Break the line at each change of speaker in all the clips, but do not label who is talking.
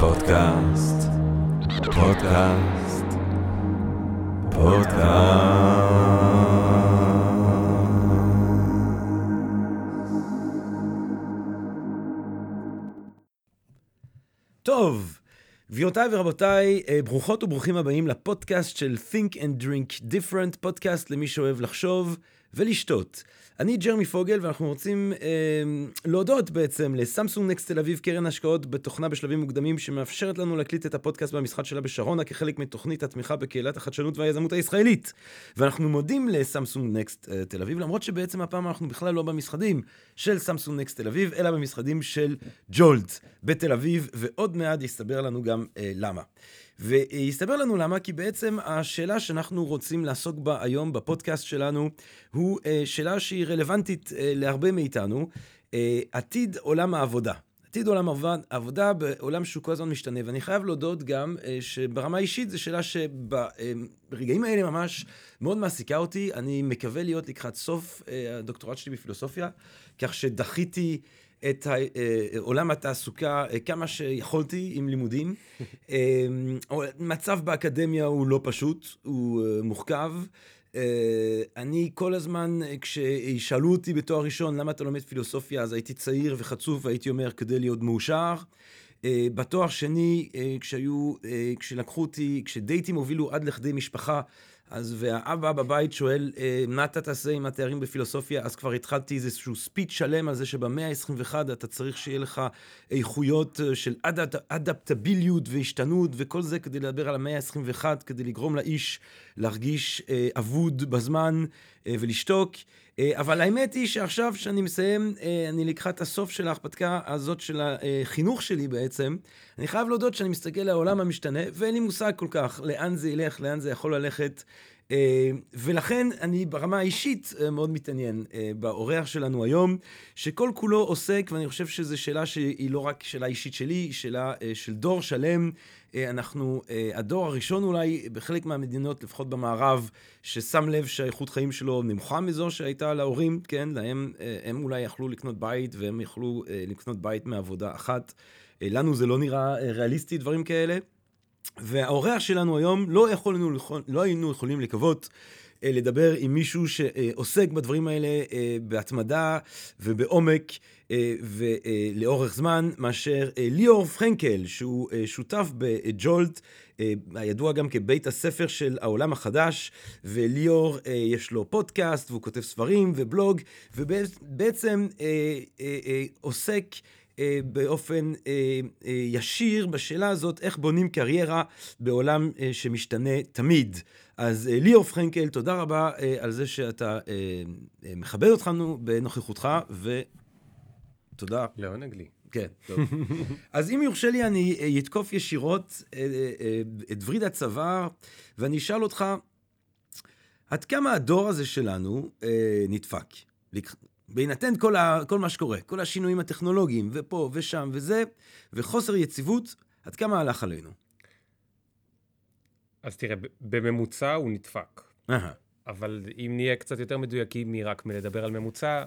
פודקאסט, פודקאסט, פודקאסט. טוב, גבירותיי ורבותיי, אה, ברוכות וברוכים הבאים לפודקאסט של Think and Drink Different, פודקאסט למי שאוהב לחשוב ולשתות. אני ג'רמי פוגל, ואנחנו רוצים אה, להודות בעצם לסמסונג נקסט תל אביב, קרן השקעות בתוכנה בשלבים מוקדמים, שמאפשרת לנו להקליט את הפודקאסט במשחק שלה בשרונה, כחלק מתוכנית התמיכה בקהילת החדשנות והיזמות הישראלית. ואנחנו מודים לסמסונג נקסט אה, תל אביב, למרות שבעצם הפעם אנחנו בכלל לא במשרדים של סמסונג נקסט תל אביב, אלא במשרדים של ג'ולט בתל אביב, ועוד מעט יסתבר לנו גם אה, למה. ויסתבר לנו למה, כי בעצם השאלה שאנחנו רוצים לעסוק בה היום בפודקאסט שלנו, הוא אה, שאלה שהיא רלוונטית אה, להרבה מאיתנו, אה, עתיד עולם העבודה. עתיד עולם העבודה בעולם שהוא כל הזמן משתנה, ואני חייב להודות גם שברמה אישית זו שאלה שברגעים האלה ממש מאוד מעסיקה אותי. אני מקווה להיות לקראת סוף הדוקטורט שלי בפילוסופיה, כך שדחיתי את עולם התעסוקה כמה שיכולתי עם לימודים. מצב באקדמיה הוא לא פשוט, הוא מוחכב. אני כל הזמן, כשישאלו אותי בתואר ראשון, למה אתה לומד פילוסופיה, אז הייתי צעיר וחצוף, והייתי אומר, כדי להיות מאושר. בתואר שני, כשהיו, כשלקחו אותי, כשדייטים הובילו עד לכדי משפחה, אז והאבא בבית שואל, אה, מה אתה תעשה עם התארים בפילוסופיה? אז כבר התחלתי איזשהו ספיץ' שלם על זה שבמאה ה-21 אתה צריך שיהיה לך איכויות אה, של אד- אדפטביליות והשתנות וכל זה כדי לדבר על המאה ה-21, כדי לגרום לאיש להרגיש אה, אבוד בזמן אה, ולשתוק. אה, אבל האמת היא שעכשיו שאני מסיים, אה, אני לקראת הסוף של ההרפתקה הזאת של החינוך שלי בעצם. אני חייב להודות שאני מסתכל על העולם המשתנה, ואין לי מושג כל כך לאן זה ילך, לאן זה יכול ללכת. אה, ולכן אני ברמה האישית מאוד מתעניין באורח שלנו היום, שכל כולו עוסק, ואני חושב שזו שאלה שהיא לא רק שאלה אישית שלי, היא שאלה של דור שלם. אנחנו הדור הראשון אולי בחלק מהמדינות, לפחות במערב, ששם לב שהאיכות חיים שלו נמוכה מזו שהייתה להורים, כן? להם, הם אולי יכלו לקנות בית והם יכלו לקנות בית מעבודה אחת. לנו זה לא נראה ריאליסטי, דברים כאלה. והאורח שלנו היום, לא, יכולנו, לא היינו יכולים לקוות לדבר עם מישהו שעוסק בדברים האלה בהתמדה ובעומק ולאורך זמן, מאשר ליאור פרנקל, שהוא שותף בג'ולט, הידוע גם כבית הספר של העולם החדש, וליאור יש לו פודקאסט והוא כותב ספרים ובלוג, ובעצם עוסק באופן ישיר בשאלה הזאת, איך בונים קריירה בעולם שמשתנה תמיד. אז ליאור פרנקל, תודה רבה על זה שאתה מכבד אותנו בנוכחותך, ותודה.
לעונג לי.
כן, טוב. אז אם יורשה לי, אני אתקוף ישירות את וריד הצוואר, ואני אשאל אותך, עד כמה הדור הזה שלנו נדפק? בהינתן כל, ה, כל מה שקורה, כל השינויים הטכנולוגיים, ופה ושם וזה, וחוסר יציבות, עד כמה הלך עלינו?
אז תראה, בממוצע הוא נדפק. אבל אם נהיה קצת יותר מדויקים מרק מלדבר על ממוצע,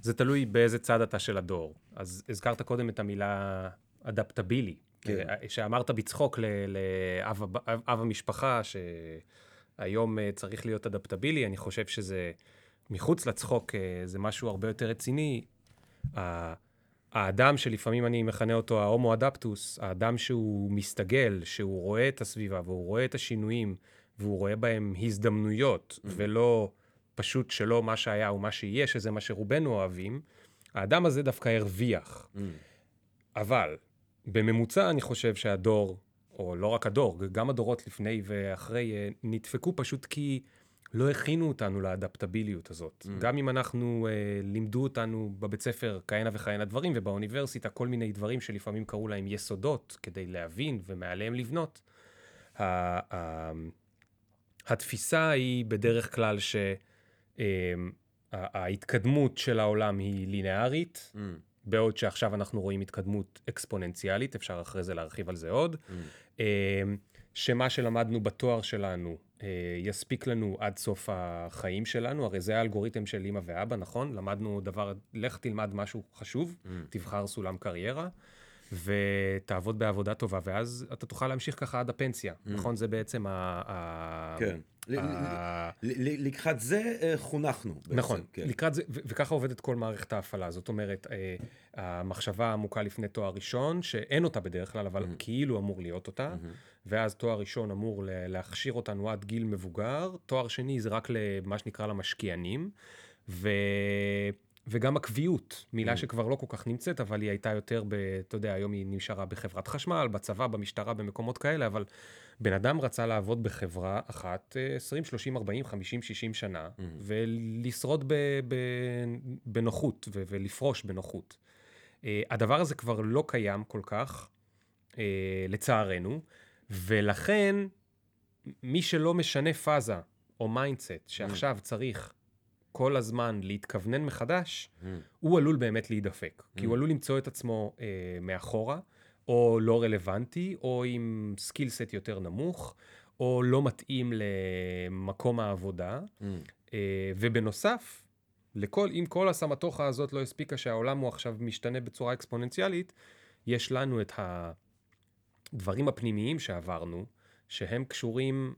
זה תלוי באיזה צד אתה של הדור. אז הזכרת קודם את המילה אדפטבילי, כן. שאמרת בצחוק לאב המשפחה, שהיום צריך להיות אדפטבילי, אני חושב שזה... מחוץ לצחוק זה משהו הרבה יותר רציני. האדם שלפעמים אני מכנה אותו ההומו אדפטוס, האדם שהוא מסתגל, שהוא רואה את הסביבה והוא רואה את השינויים והוא רואה בהם הזדמנויות mm-hmm. ולא פשוט שלא מה שהיה הוא מה שיהיה, שזה מה שרובנו אוהבים, האדם הזה דווקא הרוויח. Mm-hmm. אבל בממוצע אני חושב שהדור, או לא רק הדור, גם הדורות לפני ואחרי, נדפקו פשוט כי... לא הכינו אותנו לאדפטביליות הזאת. Mm. גם אם אנחנו, אה, לימדו אותנו בבית ספר כהנה וכהנה דברים, ובאוניברסיטה כל מיני דברים שלפעמים קראו להם יסודות, כדי להבין ומעליהם לבנות, ה- ה- התפיסה היא בדרך כלל שההתקדמות אה, של העולם היא לינארית, mm. בעוד שעכשיו אנחנו רואים התקדמות אקספוננציאלית, אפשר אחרי זה להרחיב על זה עוד. Mm. אה, שמה שלמדנו בתואר שלנו יספיק לנו עד סוף החיים שלנו, הרי זה האלגוריתם של אמא ואבא, נכון? למדנו דבר, לך תלמד משהו חשוב, mm. תבחר סולם קריירה. ותעבוד בעבודה טובה, ואז אתה תוכל להמשיך ככה עד הפנסיה, נכון? זה בעצם ה...
כן. לקראת זה אה, חונכנו. בעצם,
נכון,
כן.
לקראת זה, וככה עובדת כל מערכת ההפעלה. זאת אומרת, אה, המחשבה העמוקה לפני תואר ראשון, שאין אותה בדרך כלל, אבל כאילו אמור להיות אותה, ואז תואר ראשון אמור להכשיר אותנו עד גיל מבוגר, תואר שני זה רק למה שנקרא למשקיענים, ו... וגם הקביעות, מילה שכבר לא כל כך נמצאת, אבל היא הייתה יותר ב... אתה יודע, היום היא נשארה בחברת חשמל, בצבא, במשטרה, במקומות כאלה, אבל בן אדם רצה לעבוד בחברה אחת אה, 20, 30, 40, 50, 60 שנה, ולשרוד ב, ב, בנוחות ו, ולפרוש בנוחות. אה, הדבר הזה כבר לא קיים כל כך, אה, לצערנו, ולכן מי שלא משנה פאזה או mindset שעכשיו צריך כל הזמן להתכוונן מחדש, הוא עלול באמת להידפק. כי הוא עלול למצוא את עצמו אה, מאחורה, או לא רלוונטי, או עם skill set יותר נמוך, או לא מתאים למקום העבודה. אה, ובנוסף, לכל, אם כל הסמטוחה הזאת לא הספיקה שהעולם הוא עכשיו משתנה בצורה אקספוננציאלית, יש לנו את הדברים הפנימיים שעברנו, שהם קשורים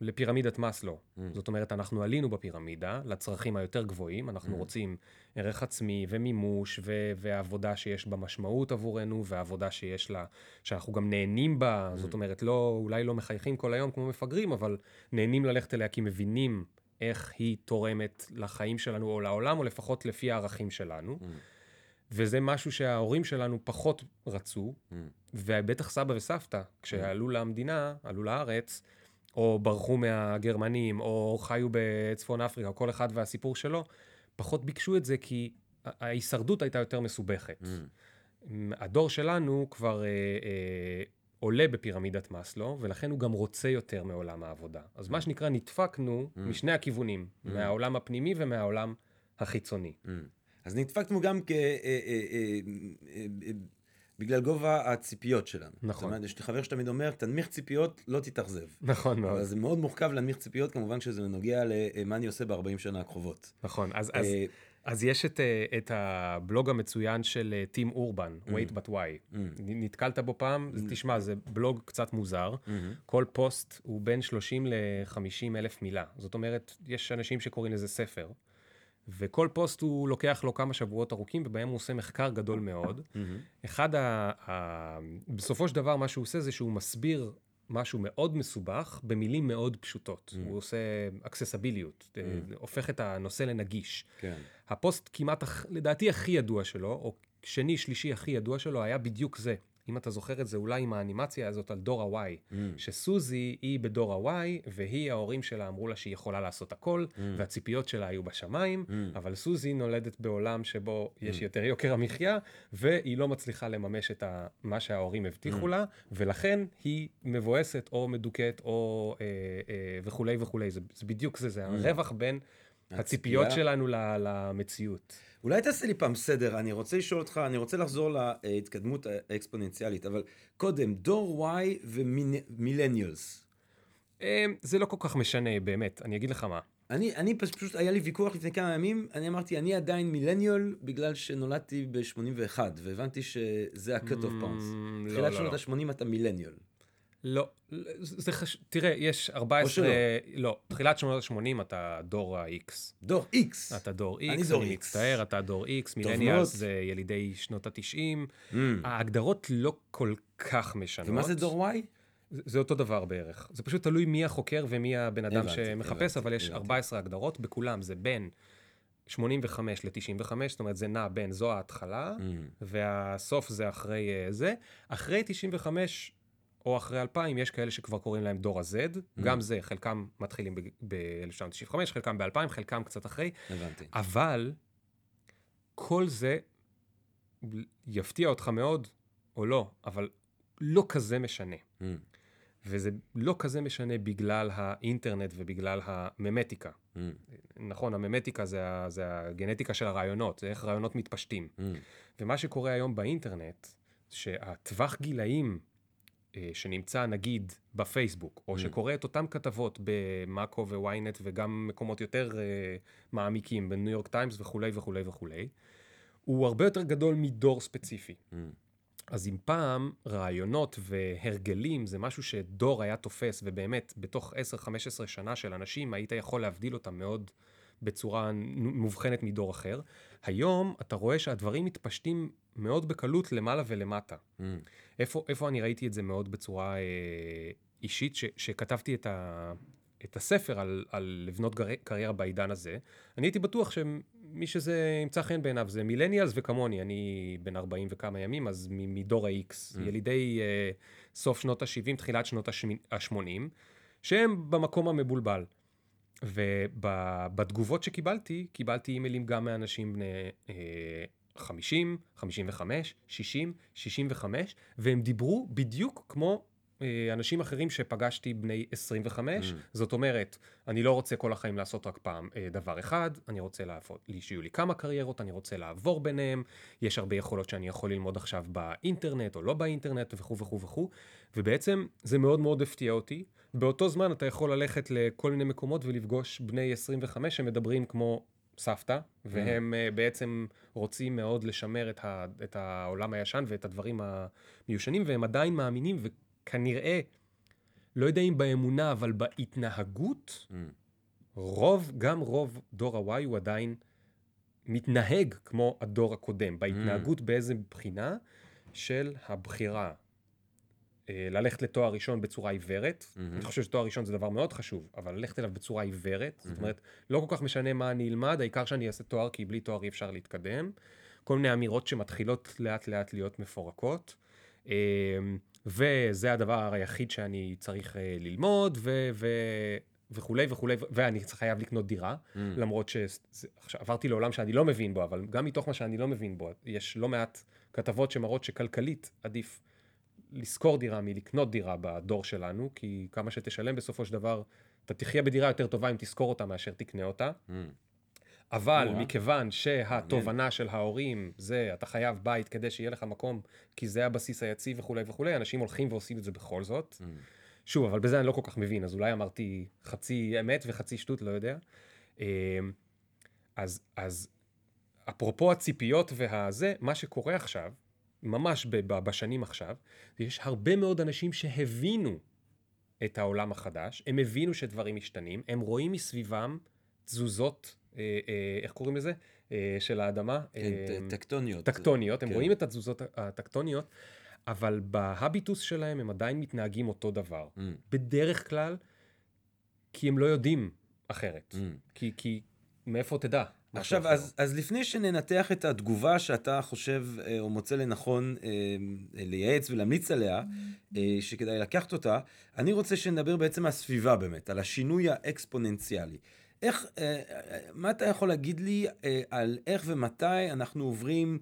לפירמידת מאסלו. Mm. זאת אומרת, אנחנו עלינו בפירמידה לצרכים היותר גבוהים, אנחנו mm. רוצים ערך עצמי ומימוש ו- ועבודה שיש בה משמעות עבורנו, ועבודה שיש לה, שאנחנו גם נהנים בה, mm. זאת אומרת, לא, אולי לא מחייכים כל היום כמו מפגרים, אבל נהנים ללכת אליה כי מבינים איך היא תורמת לחיים שלנו או לעולם, או לפחות לפי הערכים שלנו. Mm. וזה משהו שההורים שלנו פחות רצו, mm. ובטח סבא וסבתא, כשעלו למדינה, עלו לארץ, או ברחו מהגרמנים, או חיו בצפון אפריקה, כל אחד והסיפור שלו, פחות ביקשו את זה כי ההישרדות הייתה יותר מסובכת. Mm. הדור שלנו כבר אה, אה, עולה בפירמידת מאסלו, ולכן הוא גם רוצה יותר מעולם העבודה. אז mm. מה שנקרא, נדפקנו mm. משני הכיוונים, mm. מהעולם הפנימי ומהעולם החיצוני.
Mm. אז נדפקנו גם כ... אה, אה, אה, בגלל גובה הציפיות שלנו.
נכון.
זאת אומרת, יש לי חבר שתמיד אומר, תנמיך ציפיות, לא תתאכזב.
נכון מאוד.
אבל זה מאוד מורכב להנמיך ציפיות, כמובן שזה נוגע למה אני עושה ב-40 שנה הקרובות.
נכון, אז, אז, אז יש את, את הבלוג המצוין של טים אורבן, wait but why. נ- נתקלת בו פעם? תשמע, זה בלוג קצת מוזר. כל פוסט הוא בין 30 ל-50 אלף מילה. זאת אומרת, יש אנשים שקוראים לזה ספר. וכל פוסט הוא לוקח לו כמה שבועות ארוכים, ובהם הוא עושה מחקר גדול מאוד. אחד ה... ה... בסופו של דבר, מה שהוא עושה זה שהוא מסביר משהו מאוד מסובך במילים מאוד פשוטות. הוא עושה accessibility, הופך את הנושא לנגיש.
כן.
הפוסט כמעט, לדעתי, הכי ידוע שלו, או שני, שלישי הכי ידוע שלו, היה בדיוק זה. אם אתה זוכר את זה, אולי עם האנימציה הזאת על דור ה-Y, שסוזי היא בדור ה-Y, והיא, ההורים שלה אמרו לה שהיא יכולה לעשות הכל, והציפיות שלה היו בשמיים, אבל סוזי נולדת בעולם שבו יש יותר יוקר המחיה, והיא לא מצליחה לממש את ה- מה שההורים הבטיחו לה, ולכן היא מבואסת או מדוכאת או אה, אה, וכולי וכולי. זה, זה בדיוק זה, זה הרווח בין הציפיות. שלנו למציאות.
אולי תעשה לי פעם סדר, אני רוצה לשאול אותך, אני רוצה לחזור להתקדמות האקספוננציאלית, אבל קודם, דור Y ומילניאלס.
אה, זה לא כל כך משנה, באמת, אני אגיד לך מה.
אני, אני פש- פשוט, היה לי ויכוח לפני כמה ימים, אני אמרתי, אני עדיין מילניאל בגלל שנולדתי ב-81, והבנתי שזה ה-cut of pounds.
לא,
תחילת
לא,
שנות
לא.
ה-80 אתה מילניאל.
לא, זה חש... תראה, יש 14...
שלא.
לא, תחילת שנות ה-80 אתה דור ה-X.
דור X.
אתה דור X,
אני דור
אני
X.
מצטער, אתה דור X. מילניאלס זה ילידי שנות ה-90.
Mm.
ההגדרות לא כל כך משנות.
ומה זה דור Y?
זה זה אותו דבר בערך. זה פשוט תלוי מי החוקר ומי הבן אדם
הבנתי,
שמחפש,
הבנתי,
אבל יש
הבנתי.
14 הגדרות, בכולם זה בין 85 ל-95, זאת אומרת זה נע בין זו ההתחלה,
Mm.
והסוף זה אחרי אה, זה. אחרי 95 או אחרי 2000, יש כאלה שכבר קוראים להם דור ה-Z,
Mm.
גם זה, חלקם מתחילים ב-1995, חלקם ב-2000, חלקם קצת אחרי,
הבנתי.
אבל כל זה יפתיע אותך מאוד, או לא, אבל לא כזה משנה.
Mm.
וזה לא כזה משנה בגלל האינטרנט ובגלל הממטיקה.
Mm.
נכון, הממטיקה זה, ה- זה הגנטיקה של הרעיונות, זה איך רעיונות מתפשטים.
Mm.
ומה שקורה היום באינטרנט, שהטווח גילאים שנמצא נגיד בפייסבוק, או שקורא את אותן כתבות במאקו וויינט וגם מקומות יותר אה, מעמיקים, בניו יורק טיימס וכולי וכולי וכולי, הוא הרבה יותר גדול מדור ספציפי.
Mm.
אז אם פעם רעיונות והרגלים זה משהו שדור היה תופס, ובאמת בתוך 10-15 שנה של אנשים היית יכול להבדיל אותם מאוד בצורה מובחנת מדור אחר, היום אתה רואה שהדברים מתפשטים מאוד בקלות למעלה ולמטה. Mm. איפה, איפה אני ראיתי את זה מאוד בצורה אה, אישית, ש, שכתבתי את, ה, את הספר על, על לבנות גר, קריירה בעידן הזה, אני הייתי בטוח שמי שזה ימצא חן בעיניו זה מילניאלס וכמוני, אני בן 40 וכמה ימים, אז מדור ה-X, mm. ילידי אה, סוף שנות ה-70, תחילת שנות ה-80, שהם במקום המבולבל. ובתגובות שקיבלתי, קיבלתי אימיילים גם מאנשים בני אה, 50, 55, 60, 65, והם דיברו בדיוק כמו אה, אנשים אחרים שפגשתי בני 25, mm. זאת אומרת, אני לא רוצה כל החיים לעשות רק פעם אה, דבר אחד, אני רוצה לעבוד, שיהיו לי כמה קריירות, אני רוצה לעבור ביניהם, יש הרבה יכולות שאני יכול ללמוד עכשיו באינטרנט או לא באינטרנט וכו' וכו' וכו', ובעצם זה מאוד מאוד הפתיע אותי. באותו זמן אתה יכול ללכת לכל מיני מקומות ולפגוש בני 25 שמדברים כמו סבתא, והם mm. בעצם רוצים מאוד לשמר את, ה, את העולם הישן ואת הדברים המיושנים, והם עדיין מאמינים, וכנראה, לא יודע אם באמונה, אבל בהתנהגות, mm. רוב, גם רוב דור ה-Y הוא עדיין מתנהג כמו הדור הקודם, בהתנהגות mm. באיזה בחינה של הבחירה. אה, ללכת לתואר ראשון בצורה עיוורת. Mm-hmm. אני חושב שתואר ראשון זה דבר מאוד חשוב, אבל ללכת אליו בצורה עיוורת, mm-hmm. זאת אומרת, לא כל כך משנה מה אני אלמד, העיקר שאני אעשה תואר, כי בלי תואר אי אפשר להתקדם. כל מיני אמירות שמתחילות לאט לאט להיות מפורקות. אה, וזה הדבר היחיד שאני צריך אה, ללמוד, ו... ו וכולי וכולי, ואני חייב לקנות דירה, mm. למרות שעברתי לעולם שאני לא מבין בו, אבל גם מתוך מה שאני לא מבין בו, יש לא מעט כתבות שמראות שכלכלית עדיף לשכור דירה מלקנות דירה בדור שלנו, כי כמה שתשלם בסופו של דבר, אתה תחיה בדירה יותר טובה אם תשכור אותה מאשר תקנה אותה. Mm. אבל ווא. מכיוון שהתובנה של ההורים זה אתה חייב בית כדי שיהיה לך מקום, כי זה הבסיס היציב וכולי וכולי, אנשים הולכים ועושים את זה בכל זאת. Mm. שוב, אבל בזה אני לא כל כך מבין, אז אולי אמרתי חצי אמת וחצי שטות, לא יודע. אמ, אז, אז אפרופו הציפיות והזה, מה שקורה עכשיו, ממש בשנים עכשיו, יש הרבה מאוד אנשים שהבינו את העולם החדש, הם הבינו שדברים משתנים, הם רואים מסביבם תזוזות, אה, אה, איך קוראים לזה? אה, של האדמה.
כן, טקטוניות.
טקטוניות, הם כן. רואים את התזוזות הטקטוניות, אבל בהביטוס שלהם הם עדיין מתנהגים אותו דבר. Mm. בדרך כלל, כי הם לא יודעים אחרת. Mm. כי, כי מאיפה תדע?
עכשיו, אז, אז לפני שננתח את התגובה שאתה חושב אה, או מוצא לנכון אה, לייעץ ולהמליץ עליה, אה, שכדאי לקחת אותה, אני רוצה שנדבר בעצם על הסביבה באמת, על השינוי האקספוננציאלי. איך, מה אתה יכול להגיד לי על איך ומתי אנחנו עוברים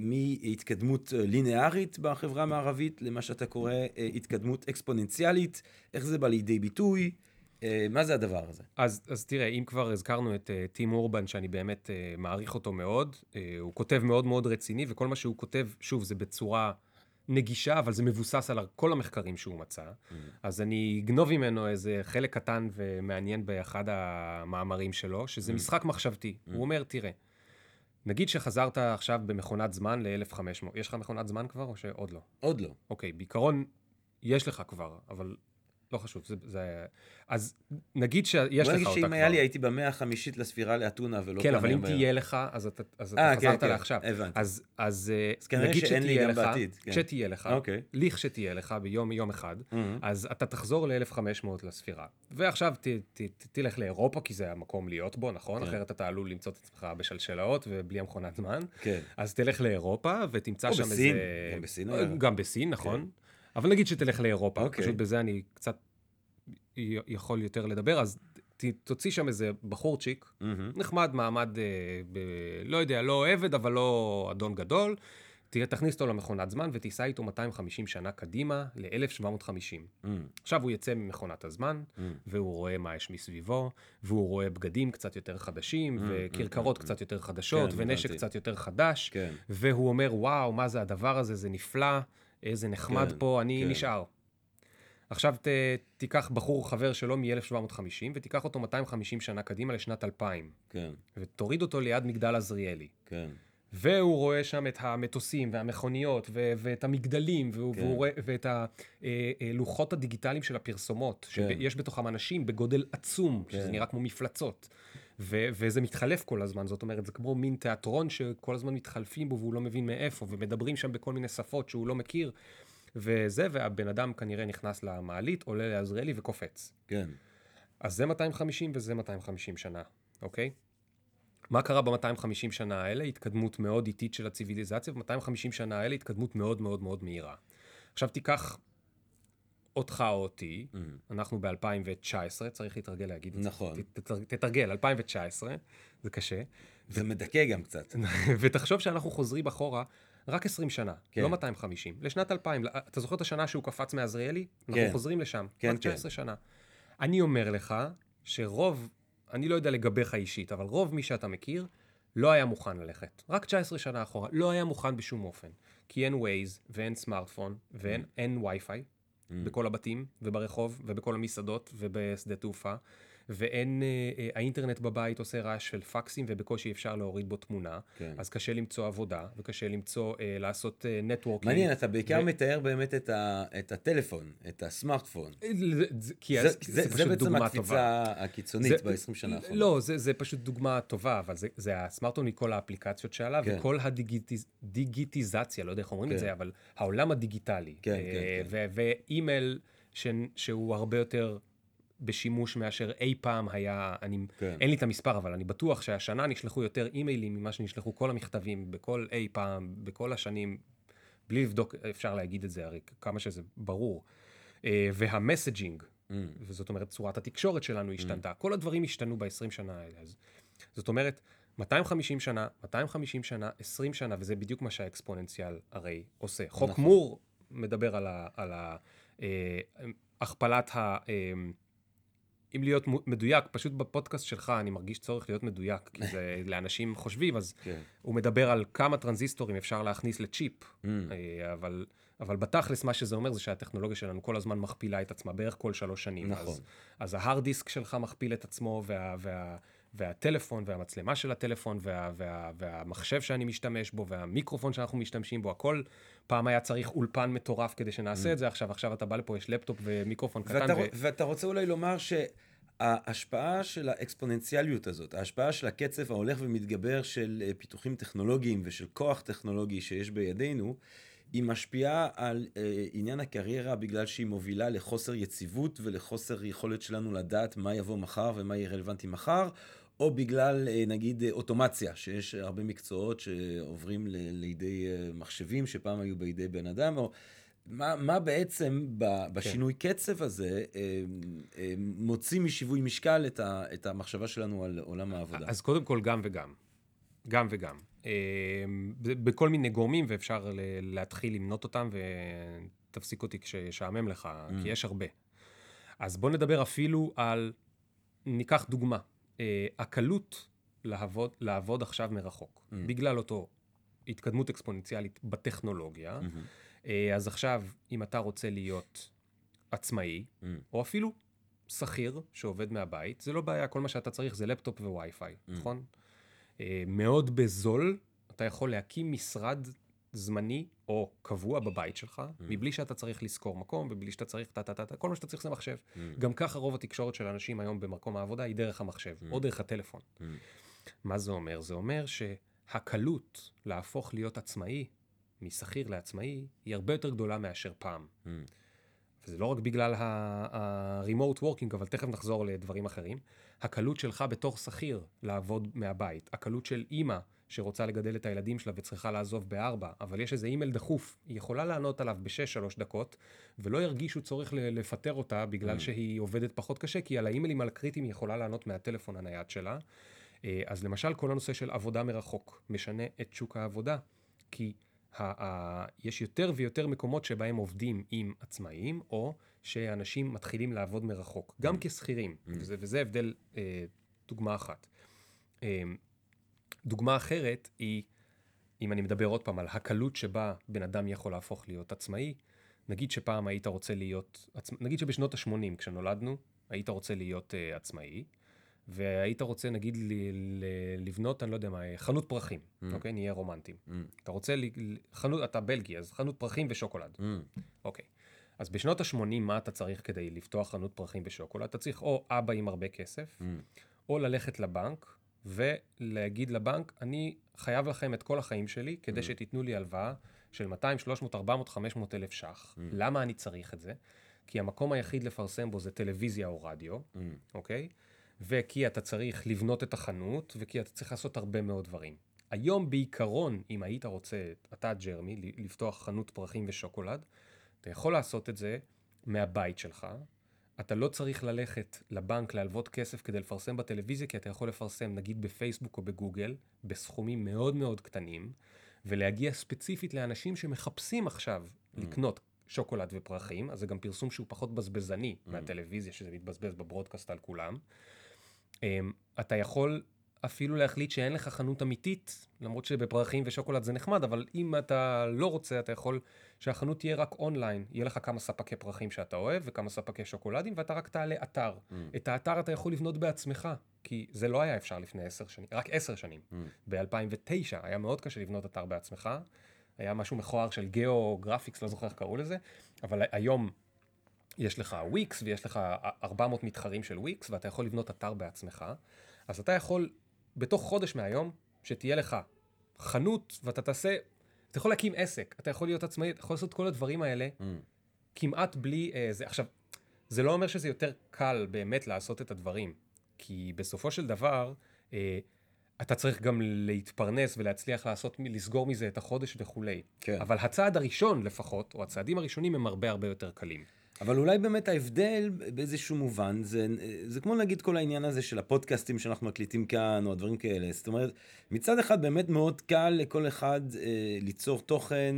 מהתקדמות ליניארית בחברה המערבית למה שאתה קורא התקדמות אקספוננציאלית, איך זה בא לידי ביטוי? אה, מה זה הדבר הזה?
אז, אז תראה, אם כבר הזכרנו את uh, טים אורבן, שאני באמת uh, מעריך אותו מאוד, uh, הוא כותב מאוד מאוד רציני, וכל מה שהוא כותב, שוב, זה בצורה נגישה, אבל זה מבוסס על כל המחקרים שהוא מצא. Mm-hmm. אז אני אגנוב ממנו איזה חלק קטן ומעניין באחד המאמרים שלו, שזה mm-hmm. משחק מחשבתי. Mm-hmm. הוא אומר, תראה, נגיד שחזרת עכשיו במכונת זמן ל-1500, יש לך מכונת זמן כבר או שעוד לא?
עוד לא.
אוקיי, בעיקרון יש לך כבר, אבל לא חשוב, זה, זה... אז נגיד שיש לך אותה כבר.
בוא נגיד שאם היה לי, הייתי במאה החמישית לספירה לאתונה ולא
כן, אבל אם תהיה לך, אז אתה, אז אתה 아, אה, כן, חזרת כן, לעכשיו.
הבנתי.
אז, אז,
אז נגיד שתהיה לך, בעתיד,
כן. כשתהיה לך, אוקיי. לכשתהיה לך ביום יום אחד, mm-hmm. אז אתה תחזור ל-1500 לספירה. ועכשיו ת, ת, ת, תלך לאירופה, כי זה המקום להיות בו, נכון? כן. אחרת אתה עלול למצוא את עצמך בשלשלאות ובלי המכונת זמן. כן. אז תלך לאירופה ותמצא שם
בסין. איזה... גם בסין.
גם בסין, נכון. כן. אבל נגיד שתלך לאירופה, okay. אוקיי. פשוט בזה אני קצת יכול יותר לדבר, אז ת, תוציא שם איזה בחורצ'יק, mm-hmm. נחמד, מעמד, אה, ב, לא יודע, לא עבד, אבל לא אדון גדול. תראה, תכניס אותו למכונת זמן ותיסע איתו 250 שנה קדימה ל-1750. Mm. עכשיו הוא יצא ממכונת הזמן, mm. והוא רואה מה יש מסביבו, והוא רואה בגדים קצת יותר חדשים, mm, וכרכרות mm, קצת יותר חדשות, כן, ונשק הבנתי. קצת יותר חדש, כן. והוא אומר, וואו, מה זה הדבר הזה, זה נפלא. איזה נחמד כן, פה, אני כן. נשאר. עכשיו ת, תיקח בחור חבר שלו מ-1750 ותיקח אותו 250 שנה קדימה לשנת 2000. כן. ותוריד אותו ליד מגדל עזריאלי. כן. והוא רואה שם את המטוסים והמכוניות ו- ואת המגדלים והוא,
כן.
והוא רואה, ואת הלוחות הדיגיטליים של הפרסומות,
כן.
שיש בתוכם אנשים בגודל עצום,
כן.
שזה נראה כמו מפלצות. ו- וזה מתחלף כל הזמן, זאת אומרת, זה כמו מין תיאטרון שכל הזמן מתחלפים בו והוא לא מבין מאיפה, ומדברים שם בכל מיני שפות שהוא לא מכיר. וזה, והבן אדם כנראה נכנס למעלית, עולה לעזריאלי וקופץ.
כן.
אז זה 250 וזה 250 שנה, אוקיי? מה קרה ב-250 שנה האלה? התקדמות מאוד איטית של הציוויליזציה, ב-250 שנה האלה התקדמות מאוד מאוד מאוד מהירה. עכשיו תיקח אותך או אותי,
Mm.
אנחנו ב-2019, צריך להתרגל להגיד את זה.
נכון.
תתרגל, 2019, זה קשה.
זה מדכא גם קצת.
ותחשוב שאנחנו חוזרים אחורה רק 20 שנה,
כן.
לא 250, לשנת 2000. אתה זוכר את השנה שהוא קפץ מעזריאלי? אנחנו
כן.
חוזרים לשם,
כן,
רק 19 שנה. אני אומר לך שרוב, אני לא יודע לגביך אישית, אבל רוב מי שאתה מכיר, לא היה מוכן ללכת. רק 19 שנה אחורה, לא היה מוכן בשום אופן. כי אין Waze, ואין סמארטפון, ואין אין וי-פיי בכל הבתים, וברחוב, ובכל המסעדות, ובשדה תעופה, ואין, אה, אה, האינטרנט בבית עושה רעש של פקסים, ובקושי אפשר להוריד בו תמונה.
כן.
אז קשה למצוא עבודה, וקשה למצוא, אה, לעשות networking.
מעניין, אתה בעיקר
ו-
מתאר באמת את ה- את הטלפון, את הסמארטפון.
כי
זה- זה
זה
זה
פשוט
בעצם
טובה.
הקפיצה הקיצונית
זה-
ב-20 שנה האחרונות.
לא, זה, זה פשוט דוגמה טובה, אבל זה, זה הסמארטון מכל האפליקציות שעליו,
כן.
כן. וכל הדיגיטיזציה, לא יודע איך אומרים
כן.
את זה, אבל העולם הדיגיטלי.
כן,
אה,
כן, כן.
ואימייל שהוא הרבה יותר בשימוש מאשר אי פעם היה, אני,
כן.
אין לי את המספר, אבל אני בטוח שהשנה נשלחו יותר אימיילים ממה שנשלחו כל המכתבים בכל אי פעם, בכל השנים, בלי לבדוק, אפשר להגיד את זה הרי, כמה שזה ברור. אה, והמסג'ינג,
Mm.
וזאת אומרת, צורת התקשורת שלנו השתנתה. כל הדברים השתנו ב-20 שנה האלה. אז, זאת אומרת, 250 שנה, 250 שנה, 20 שנה, וזה בדיוק מה שהאקספוננציאל הרי עושה. חוק
נכון.
מור מדבר על, ה, על ה, אה, הכפלת ה... אם להיות מדויק, פשוט בפודקאסט שלך אני מרגיש צורך להיות מדויק, כי זה לאנשים חושבים, אז
כן.
הוא מדבר על כמה טרנזיסטורים אפשר להכניס לצ'יפ,
Mm.
אה, אבל, אבל בתכלס מה שזה אומר זה שהטכנולוגיה שלנו כל הזמן מכפילה את עצמה, בערך כל שלוש שנים.
נכון.
אז, אז ההארד דיסק שלך מכפיל את עצמו, וה, וה, והטלפון, והמצלמה של הטלפון, וה, וה, והמחשב שאני משתמש בו, והמיקרופון שאנחנו משתמשים בו, הכל, פעם היה צריך אולפן מטורף כדי שנעשה את זה, עכשיו, עכשיו אתה בא לפה, יש לפטופ ומיקרופון קטן,
Mm. ואתה,
ו...
ואתה רוצה אולי לומר שההשפעה של האקספוננציאליות הזאת, ההשפעה של הקצב ההולך ומתגבר של אה, פיתוחים טכנולוגיים ושל כוח טכנולוגי שיש בידינו, היא משפיעה על אה, עניין הקריירה בגלל שהיא מובילה לחוסר יציבות ולחוסר יכולת שלנו לדעת מה יבוא מחר ומה יהיה רלוונטי מחר, או בגלל אה, נגיד אה, אוטומציה, שיש הרבה מקצועות שעוברים ל- לידי אה, מחשבים שפעם היו בידי בן אדם, או מה, מה בעצם ב, בשינוי קצב הזה מוציא משיווי משקל את, ה, את המחשבה שלנו על עולם העבודה?
אז קודם כל גם וגם. גם וגם. בכל מיני גורמים, ואפשר להתחיל למנות אותם, ותפסיק אותי כשישעמם לך,
Mm.
כי יש הרבה. אז בוא נדבר אפילו על, ניקח דוגמה, הקלות לעבוד, לעבוד עכשיו מרחוק,
Mm.
בגלל אותו התקדמות אקספוננציאלית בטכנולוגיה.
מהמם.
אה, אז עכשיו, אם אתה רוצה להיות עצמאי,
Mm.
או אפילו שכיר שעובד מהבית, זה לא בעיה, כל מה שאתה צריך זה לפטופ ווי-פיי,
Mm.
נכון? אה, מאוד בזול, אתה יכול להקים משרד זמני או קבוע בבית שלך,
Mm.
מבלי שאתה צריך לשכור מקום, ובלי שאתה צריך טה-טה-טה, כל מה שאתה צריך זה מחשב.
Mm.
גם ככה רוב התקשורת של אנשים היום במקום העבודה היא דרך המחשב,
Mm.
או דרך הטלפון.
Mm.
מה זה אומר? זה אומר שהקלות להפוך להיות עצמאי, משכיר לעצמאי, היא הרבה יותר גדולה מאשר פעם.
Mm.
וזה לא רק בגלל ה-remote working, אבל תכף נחזור לדברים אחרים. הקלות שלך בתור שכיר לעבוד מהבית, הקלות של אימא שרוצה לגדל את הילדים שלה וצריכה לעזוב בארבע, אבל יש איזה אימייל דחוף, היא יכולה לענות עליו בשש, שלוש דקות, ולא ירגישו צורך לפטר אותה בגלל
Mm.
שהיא עובדת פחות קשה, כי על האימיילים הקריטיים היא יכולה לענות מהטלפון הנייד שלה. אה, אז למשל, כל הנושא של עבודה מרחוק משנה את שוק העבודה, כי ה- ה- יש יותר ויותר מקומות שבהם עובדים עם עצמאים, או שאנשים מתחילים לעבוד מרחוק, גם
Mm.
כשכירים,
Mm.
וזה, וזה הבדל, אה, דוגמה אחת. אה, דוגמה אחרת היא, אם אני מדבר עוד פעם על הקלות שבה בן אדם יכול להפוך להיות עצמאי, נגיד שפעם היית רוצה להיות. נגיד שבשנות ה-80 כשנולדנו, היית רוצה להיות uh, עצמאי, והיית רוצה נגיד ל- ל- לבנות, אני לא יודע מה, חנות פרחים,
Mm.
אוקיי? נהיה רומנטיים.
Mm.
אתה רוצה, ל- חנות, אתה בלגי, אז חנות פרחים ושוקולד.
Mm.
אוקיי. אז בשנות ה-80, מה אתה צריך כדי לפתוח חנות פרחים ושוקולד? אתה צריך או אבא עם הרבה כסף,
Mm.
או ללכת לבנק ולהגיד לבנק, אני חייב לכם את כל החיים שלי כדי
Mm.
שתיתנו לי הלוואה של 200, 300, 400, 500 אלף ש"ח.
Mm.
למה אני צריך את זה? כי המקום היחיד לפרסם בו זה טלוויזיה או רדיו,
Mm.
אוקיי? וכי אתה צריך לבנות את החנות, וכי אתה צריך לעשות הרבה מאוד דברים. היום בעיקרון, אם היית רוצה, אתה ג'רמי, לפתוח חנות פרחים ושוקולד, אתה יכול לעשות את זה מהבית שלך. אתה לא צריך ללכת לבנק להלוות כסף כדי לפרסם בטלוויזיה, כי אתה יכול לפרסם נגיד בפייסבוק או בגוגל, בסכומים מאוד מאוד קטנים, ולהגיע ספציפית לאנשים שמחפשים עכשיו לקנות שוקולד ופרחים, אז זה גם פרסום שהוא פחות בזבזני מהטלוויזיה, שזה מתבזבז בברודקאסט על כולם. אמ, אתה יכול אפילו להחליט שאין לך חנות אמיתית, למרות שבפרחים ושוקולד זה נחמד, אבל אם אתה לא רוצה, אתה יכול שהחנות תהיה רק אונליין. יהיה לך כמה ספקי פרחים שאתה אוהב וכמה ספקי שוקולדים, ואתה רק תעלה אתר.
Mm.
את האתר אתה יכול לבנות בעצמך, כי זה לא היה אפשר לפני עשר שנים, רק עשר שנים.
Mm.
ב-2009 היה מאוד קשה לבנות אתר בעצמך. היה משהו מכוער של גיאו-גרפיקס, לא זוכר איך קראו לזה, אבל היום יש לך וויקס ויש לך 400 מתחרים של וויקס, ואתה יכול לבנות אתר בעצמך. אז אתה יכול, בתוך חודש מהיום, שתהיה לך חנות, ואתה תעשה, אתה יכול להקים עסק, אתה יכול להיות עצמאי, אתה יכול לעשות כל הדברים האלה
Mm.
כמעט בלי אה, זה. עכשיו, זה לא אומר שזה יותר קל באמת לעשות את הדברים, כי בסופו של דבר, אה, אתה צריך גם להתפרנס ולהצליח לעשות, לסגור מזה את החודש וכולי.
כן.
אבל הצעד הראשון לפחות, או הצעדים הראשונים הם הרבה הרבה יותר קלים.
אבל אולי באמת ההבדל באיזשהו מובן, זה, זה כמו נגיד כל העניין הזה של הפודקאסטים שאנחנו מקליטים כאן, או דברים כאלה. זאת אומרת, מצד אחד באמת מאוד קל לכל אחד אה, ליצור תוכן,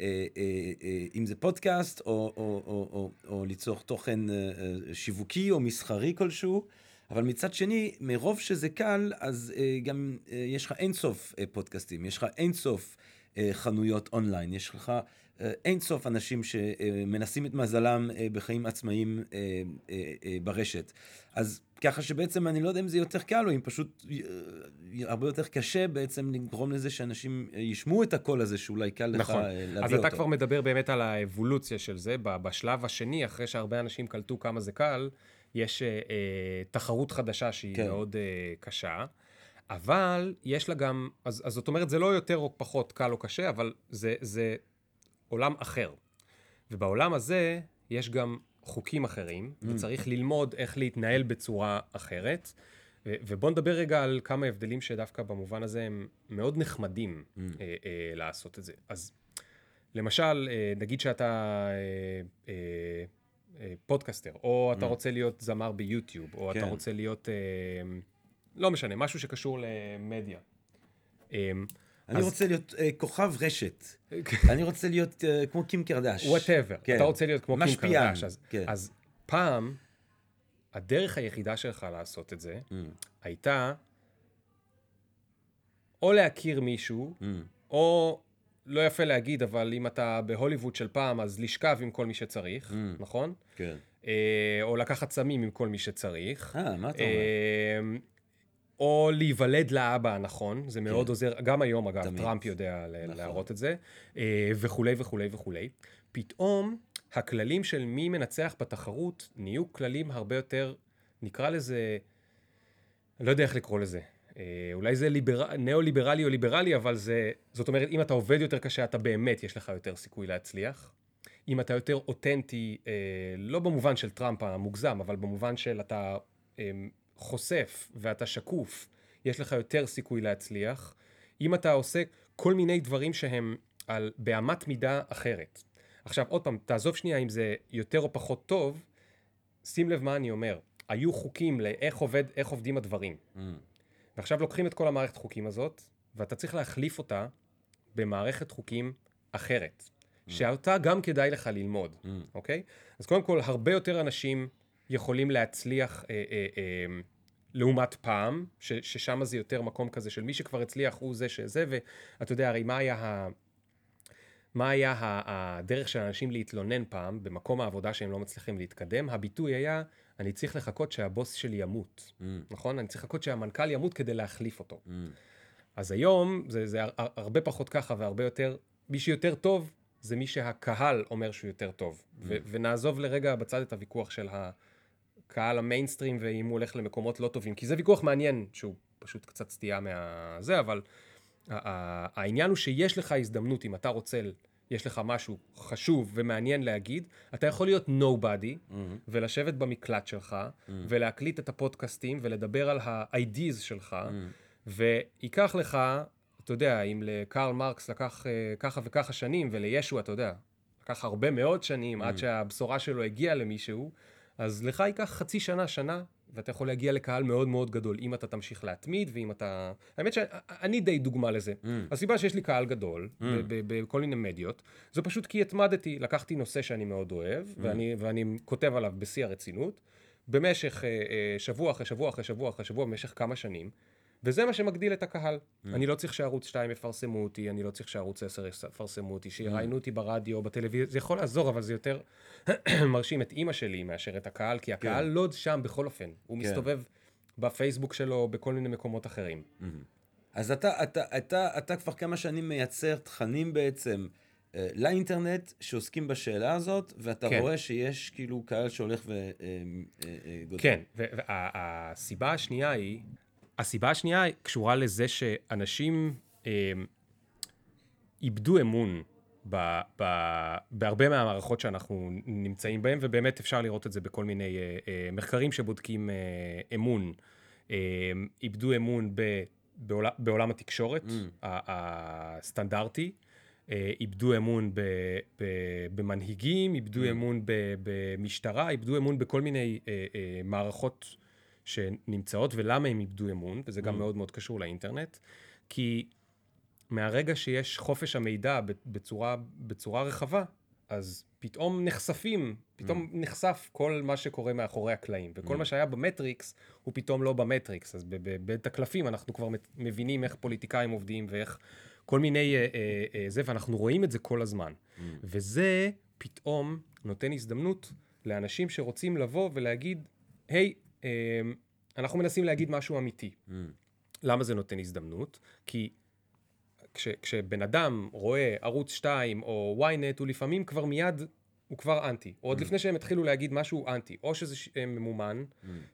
אה, אה, אה, אם זה פודקאסט, או, או, או, או, או ליצור תוכן אה, אה, שיווקי או מסחרי כלשהו. אבל מצד שני, מרוב שזה קל, אז אה, גם אה, יש לך אינסוף אה, פודקאסטים, יש לך אינסוף אה, חנויות אונליין, יש לך אה, אינסוף אנשים שמנסים את מזלם אה, בחיים עצמאיים אה, ברשת. אז ככה שבעצם אני לא יודע אם זה יותר קל או אם פשוט הרבה יותר קשה בעצם לגרום לזה שאנשים ישמעו את הקול הזה שאולי קל לך
נכון.
אה, להביא
אז
אותו.
אתה כבר מדבר באמת על האבולוציה של זה. בשלב השני, אחרי שהרבה אנשים קלטו כמה זה קל, יש אה, תחרות חדשה שהיא
כן.
כן. מאוד אה, קשה. אבל יש לה גם, אז, אז זאת אומרת, זה לא יותר או פחות קל או קשה, אבל זה, זה עולם אחר. ובעולם הזה יש גם חוקים אחרים,
Mm.
וצריך ללמוד איך להתנהל בצורה אחרת. ו- ובוא נדבר רגע על כמה הבדלים שדווקא במובן הזה הם מאוד נחמדים
Mm.
אה, אה, לעשות את זה. אז למשל, אה, נגיד שאתה אה, אה, אה, פודקאסטר, או אתה
Mm.
רוצה להיות זמר ביוטיוב, או אתה
כן.
רוצה להיות, אה, לא משנה, משהו שקשור למדיה. אה,
אני
אז-
רוצה להיות אה, כוכב רשת. אני רוצה להיות אה, כמו קים קרדש.
whatever,
כן.
אתה רוצה להיות כמו קים קרדש, אז,
כן.
אז פעם, הדרך היחידה שלך לעשות את זה,
Mm,
הייתה או להכיר מישהו,
mm,
או, לא יפה להגיד, אבל אם אתה בהוליווד של פעם, אז לשכב עם כל מי שצריך,
Mm.
נכון?
כן.
אה, או לקחת סמים עם כל מי שצריך.
אה, מה אתה אומר?
אה, או להיוולד לאבא הנכון, זה מאוד
כן.
עוזר, גם היום אגב,
תמיד.
טראמפ יודע
נכון.
להראות את זה, אה, וכולי וכולי וכולי. פתאום הכללים של מי מנצח בתחרות נהיו כללים הרבה יותר, נקרא לזה, אני לא יודע איך לקרוא לזה. אה, אולי זה ליבר... ניאו-ליברלי או ליברלי, אבל זה, זאת אומרת, אם אתה עובד יותר קשה, אתה באמת, יש לך יותר סיכוי להצליח. אם אתה יותר אותנטי, אה, לא במובן של טראמפ המוגזם, אבל במובן של אתה אה, חושף ואתה שקוף, יש לך יותר סיכוי להצליח. אם אתה עושה כל מיני דברים שהם על, באמת מידה אחרת. עכשיו, עוד פעם, תעזוב שנייה אם זה יותר או פחות טוב, שים לב מה אני אומר. היו חוקים לאיך עובד, איך עובדים הדברים.
Mm,
ועכשיו לוקחים את כל המערכת חוקים הזאת, ואתה צריך להחליף אותה במערכת חוקים אחרת, שאותה גם כדאי לך ללמוד,
mm,
אוקיי? אז קודם כל, הרבה יותר אנשים יכולים להצליח אה, אה, אה, לעומת פעם, ש, ששם זה יותר מקום כזה של מי שכבר הצליח הוא זה שזה, ואתה יודע, הרי מה היה ה... מה היה ה- הדרך של אנשים להתלונן פעם במקום העבודה שהם לא מצליחים להתקדם? הביטוי היה, אני צריך לחכות שהבוס שלי ימות,
Mm,
נכון? אני צריך לחכות שהמנכ"ל ימות כדי להחליף אותו.
mm,
אז היום זה, זה הר- הרבה פחות ככה והרבה יותר, מי שיותר טוב זה מי שהקהל אומר שהוא יותר טוב. ו- ונעזוב לרגע בצד את הוויכוח של הקהל המיינסטרים ואם הוא הולך למקומות לא טובים, כי זה ויכוח מעניין שהוא פשוט קצת סטייה מהזה, אבל העניין הוא שיש לך הזדמנות, אם אתה רוצה, יש לך משהו חשוב ומעניין להגיד, אתה יכול להיות nobody ולשבת במקלט שלך ולהקליט את הפודקאסטים ולדבר על ה-ideas שלך. וייקח לך, אתה יודע, אם לקרל מרקס לקח אה, ככה וככה שנים, ולישו, אתה יודע, לקח הרבה מאוד שנים עד שהבשורה שלו הגיעה למישהו, אז לך ייקח חצי שנה, שנה, ואתה יכול להגיע לקהל מאוד מאוד גדול, אם אתה תמשיך להתמיד, ואם אתה... האמת שאני די דוגמה לזה. הסיבה שיש לי קהל גדול, ב- בכל מיני מדיות, זה פשוט כי התמדתי, לקחתי נושא שאני מאוד אוהב, ואני, ואני כותב עליו בשיא הרצינות, במשך אה, אה, שבוע אחרי שבוע אחרי שבוע אחרי שבוע, במשך כמה שנים, וזה מה שמגדיל את הקהל. אני לא צריך שערוץ 2 יפרסמו אותי, אני לא צריך שערוץ 10 יפרסמו אותי, שיראיינו אותי ברדיו, בטלוויזיה, זה יכול לעזור, אבל זה יותר מרשים את אימא שלי מאשר את הקהל, כי הקהל לא שם בכל אופן. הוא מסתובב בפייסבוק שלו, בכל מיני מקומות אחרים.
אז אתה, אתה, אתה, אתה כבר כמה שנים מייצר תכנים בעצם אה, לאינטרנט שעוסקים בשאלה הזאת, ואתה
כן.
רואה שיש כאילו קהל שהולך וגודל.
כן, והסיבה השנייה היא, הסיבה השנייה קשורה לזה שאנשים אה, איבדו אמון ב, ב, בהרבה מהמערכות שאנחנו נמצאים בהן, ובאמת אפשר לראות את זה בכל מיני אה, אה, מחקרים שבודקים אה, אמון. אה, איבדו אמון ב, בעולם, בעולם התקשורת
Mm.
הסטנדרטי. אה, איבדו אמון ב, ב, במנהיגים, איבדו
Mm.
אמון ב, במשטרה, איבדו אמון בכל מיני אה, אה, מערכות שנמצאות, ולמה הם איבדו אמון, וזה גם
Mm.
מאוד מאוד קשור לאינטרנט, כי מהרגע שיש חופש המידע בצורה, בצורה רחבה, אז פתאום נחשפים, פתאום נחשף כל מה שקורה מאחורי הקלעים, וכל מה שהיה במטריקס הוא פתאום לא במטריקס, אז ב- ב- בית הקלפים אנחנו כבר מבינים איך פוליטיקאים עובדים ואיך כל מיני אה, אה, אה, זה, ואנחנו רואים את זה כל הזמן. וזה פתאום נותן הזדמנות לאנשים שרוצים לבוא ולהגיד, היי, אה, אנחנו מנסים להגיד משהו אמיתי.
Mm.
למה זה נותן הזדמנות? כי כש, כשבן אדם רואה ערוץ 2 או ynet, הוא לפעמים כבר מיד, הוא כבר אנטי. או עוד לפני שהם התחילו להגיד משהו אנטי. או שזה ש, אה, ממומן,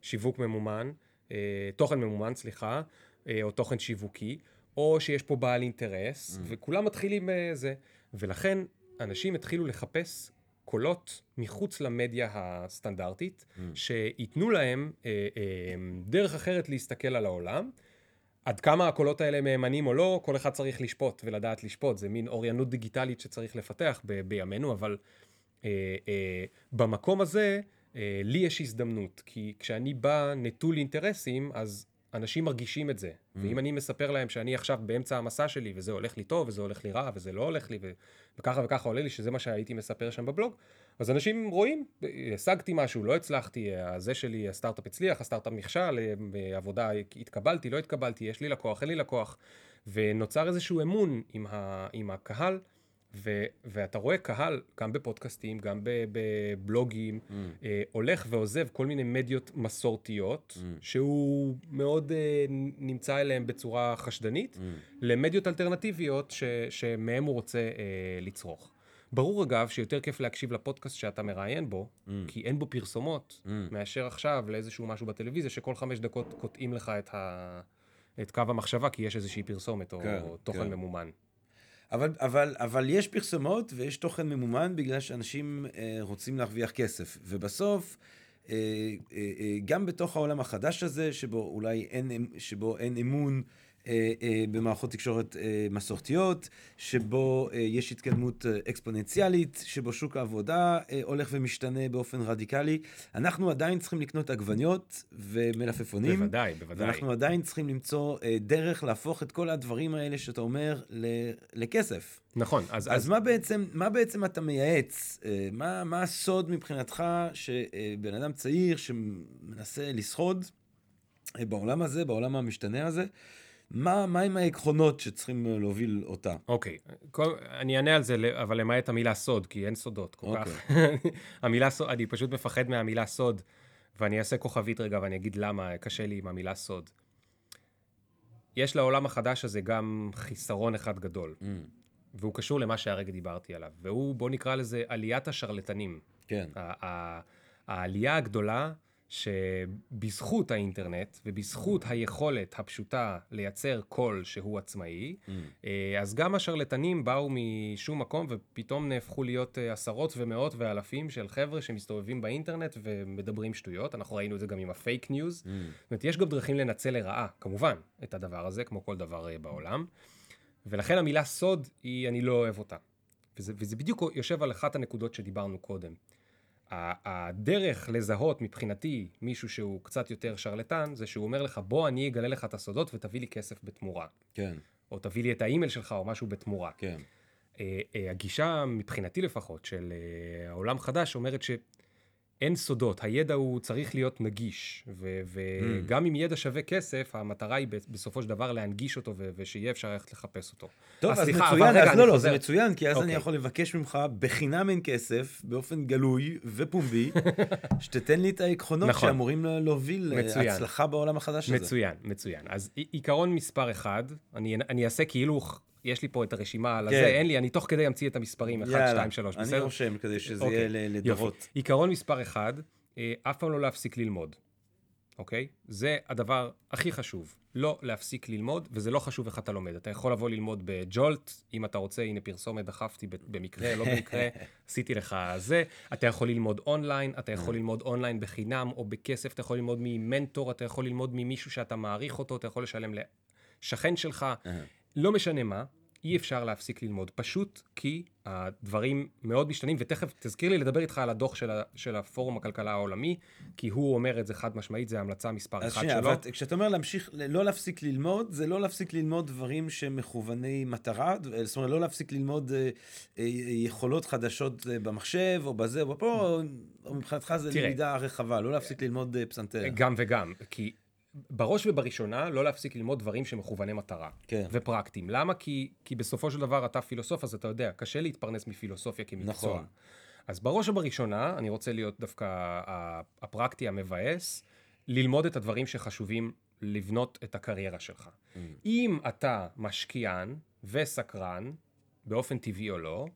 שיווק ממומן, אה, תוכן ממומן, סליחה, אה, או תוכן שיווקי, או שיש פה בעל אינטרס, וכולם מתחילים בזה. ולכן אנשים התחילו לחפש קולות מחוץ למדיה הסטנדרטית, שייתנו להם אה, אה, דרך אחרת להסתכל על העולם. עד כמה הקולות האלה מהימנים או לא, כל אחד צריך לשפוט ולדעת לשפוט. זה מין אוריינות דיגיטלית שצריך לפתח ב- בימינו, אבל אה, אה, במקום הזה, אה, לי יש הזדמנות, כי כשאני בא נטול אינטרסים, אז אנשים מרגישים את זה. ואם אני מספר להם שאני עכשיו באמצע המסע שלי, וזה הולך לי טוב, וזה הולך לי רע, וזה לא הולך לי, ו- וככה וככה עולה לי, שזה מה שהייתי מספר שם בבלוג, אז אנשים רואים, השגתי משהו, לא הצלחתי, הזה שלי, הסטארט-אפ הצליח, הסטארט-אפ נכשל, בעבודה התקבלתי, לא התקבלתי, יש לי לקוח, אין לי לקוח, ונוצר איזשהו אמון עם, ה, עם הקהל, ו, ואתה רואה קהל, גם בפודקאסטים, גם בבלוגים,
Mm.
אה, הולך ועוזב כל מיני מדיות מסורתיות, שהוא מאוד אה, נמצא אליהם בצורה חשדנית, למדיות אלטרנטיביות ש, שמהם הוא רוצה אה, לצרוך. ברור אגב שיותר כיף להקשיב לפודקאסט שאתה מראיין בו, כי אין בו פרסומות, מאשר עכשיו לאיזשהו משהו בטלוויזיה, שכל חמש דקות קוטעים לך את, ה... את קו המחשבה, כי יש איזושהי פרסומת או
כן,
תוכן
כן.
ממומן.
אבל, אבל, אבל יש פרסומות ויש תוכן ממומן בגלל שאנשים אה, רוצים להרוויח כסף. ובסוף, אה, אה, אה, גם בתוך העולם החדש הזה, שבו אולי אין, שבו אין אמון אה, במערכות תקשורת אה, מסורתיות, שבו אה, יש התקדמות אה, אקספוננציאלית, שבו שוק העבודה אה, הולך ומשתנה באופן רדיקלי, אנחנו עדיין צריכים לקנות עגבניות ומלפפונים.
בוודאי, בוודאי.
ואנחנו עדיין צריכים למצוא אה, דרך להפוך את כל הדברים האלה שאתה אומר לכסף.
נכון, אז,
אז מה בעצם, מה בעצם אתה מייעץ? אה, מה, מה הסוד מבחינתך שבן אדם צעיר שמנסה אה, בעולם הזה, בעולם המשתנה הזה, מה, מה עם העקרונות שצריכים אה, להוביל אותה?
אוקיי, כל, אני אענה על זה, אבל למעט המילה סוד, כי אין סודות כל
אוקיי.
כך. המילה סוד, אני פשוט מפחד מהמילה סוד, ואני אעשה כוכבית רגע ואני אגיד למה קשה לי עם המילה סוד. יש לעולם החדש הזה גם חיסרון אחד גדול,
Mm,
והוא קשור למה שהרגע דיברתי עליו, והוא, בוא נקרא לזה עליית השרלטנים.
כן.
העלייה הגדולה שבזכות האינטרנט ובזכות היכולת הפשוטה לייצר קול שהוא עצמאי,
Mm,
אה, אז גם השרלטנים באו משום מקום ופתאום נהפכו להיות אה, עשרות ומאות ואלפים של חבר'ה שמסתובבים באינטרנט ומדברים שטויות. אנחנו ראינו את זה גם עם ה fake news.
mm,
זאת אומרת, יש גם דרכים לנצל לרעה, כמובן, את הדבר הזה, כמו כל דבר אה, בעולם. ולכן המילה סוד, היא, אני לא אוהב אותה. וזה, וזה בדיוק יושב על אחת הנקודות שדיברנו קודם. הדרך לזהות מבחינתי מישהו שהוא קצת יותר שרלטן, זה שהוא אומר לך, בוא אני אגלה לך את הסודות ותביא לי כסף בתמורה.
כן,
או תביא לי את האימייל שלך או משהו בתמורה.
כן.
אה, אה, הגישה, מבחינתי לפחות, של אה, העולם חדש, אומרת שאין סודות, הידע הוא צריך להיות נגיש, ו- וגם אם ידע שווה כסף, המטרה היא בסופו של דבר להנגיש אותו, ו- ושיהיה אפשר ללכת לחפש אותו.
טוב,
אז
אז
סליחה, אבל
מצוין, אז לא, לא. זה מצוין, כי אז אני
אוקיי.
יכול לבקש ממך בחינם אין כסף, באופן גלוי ופומבי, שתתן לי את העקרונות
נכון.
שאמורים להוביל
מצוין.
להצלחה בעולם החדש הזה.
מצוין, מצוין. אז עי- עיקרון מספר אחד, אני, אני אעשה כאילו יש לי פה את הרשימה על
כן.
הזה, אין לי, אני תוך כדי אמציא את המספרים 1,
יאללה,
2, 3,
אני
בסדר?
רושם כדי שזה
אוקיי,
יהיה לדורות.
יופי. עיקרון מספר אחד, אה, אף פעם לא להפסיק ללמוד, אוקיי? זה הדבר הכי חשוב. לא להפסיק ללמוד, וזה לא חשוב איך אתה לומד. אתה יכול לבוא ללמוד בג'ולט, אם אתה רוצה, הנה פרסומת, דחפתי במקרה, לא במקרה, עשיתי לך זה. אתה יכול ללמוד אונליין, אתה יכול ללמוד אונליין בחינם או בכסף, אתה יכול ללמוד ממנטור, אתה יכול ללמוד ממישהו שאתה מעריך אותו, אתה יכול לשלם לשכן שלך, לא משנה מה. אי אפשר להפסיק ללמוד, פשוט כי הדברים מאוד משתנים, ותכף תזכיר לי לדבר איתך על הדוח של, ה, של הפורום הכלכלה העולמי, כי הוא אומר את זה חד משמעית, זה המלצה מספר אחת
שנייה,
שלו.
אבל כשאתה אומר להמשיך, לא להפסיק ללמוד, זה לא להפסיק ללמוד דברים שמכווני מטרה, זאת אומרת, לא להפסיק ללמוד אה, אה, יכולות חדשות אה, במחשב, או בזה, או פה, או מבחינתך זה
תראה.
למידה רחבה, לא להפסיק ללמוד אה, פסנתר.
גם וגם, כי בראש ובראשונה, לא להפסיק ללמוד דברים שמכווני מטרה.
כן.
ופרקטיים. למה? כי, כי בסופו של דבר אתה פילוסוף, אז אתה יודע, קשה להתפרנס מפילוסופיה כמקצוע.
נכון.
אז בראש ובראשונה, אני רוצה להיות דווקא הפרקטי המבאס, ללמוד את הדברים שחשובים לבנות את הקריירה שלך.
Mm.
אם אתה משקיען וסקרן, באופן טבעי או לא,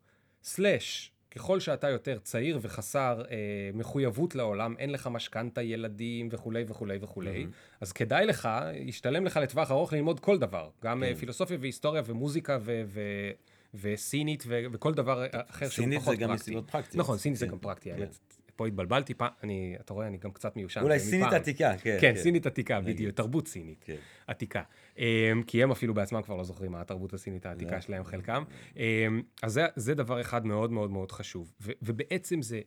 סלאש, ככל שאתה יותר צעיר וחסר אה, מחויבות לעולם, אין לך משכנתה, ילדים וכולי וכולי וכולי,
Mm-hmm.
אז כדאי לך, ישתלם לך לטווח ארוך ללמוד כל דבר, גם
כן.
אה, פילוסופיה והיסטוריה ומוזיקה ו... ו- וסינית ו- וכל דבר אחר שהוא
סינית
פחות
זה גם
פרקטי.
מסיבות פרקטיות.
נכון, סינית זה
כן,
גם פרקטי,
כן.
פה התבלבלתי, פעם, אני, אתה רואה, אני גם קצת מיושן.
אולי סינית
מפעם.
עתיקה, כן.
כן, סינית עתיקה. בדיוק, תרבות סינית
כן.
עתיקה. אמ, כי הם אפילו בעצמם כבר לא זוכרים מה התרבות הסינית העתיקה
לא.
שלהם, חלקם. אמ, אז זה, זה דבר אחד מאוד מאוד מאוד חשוב. ו- ובעצם זה,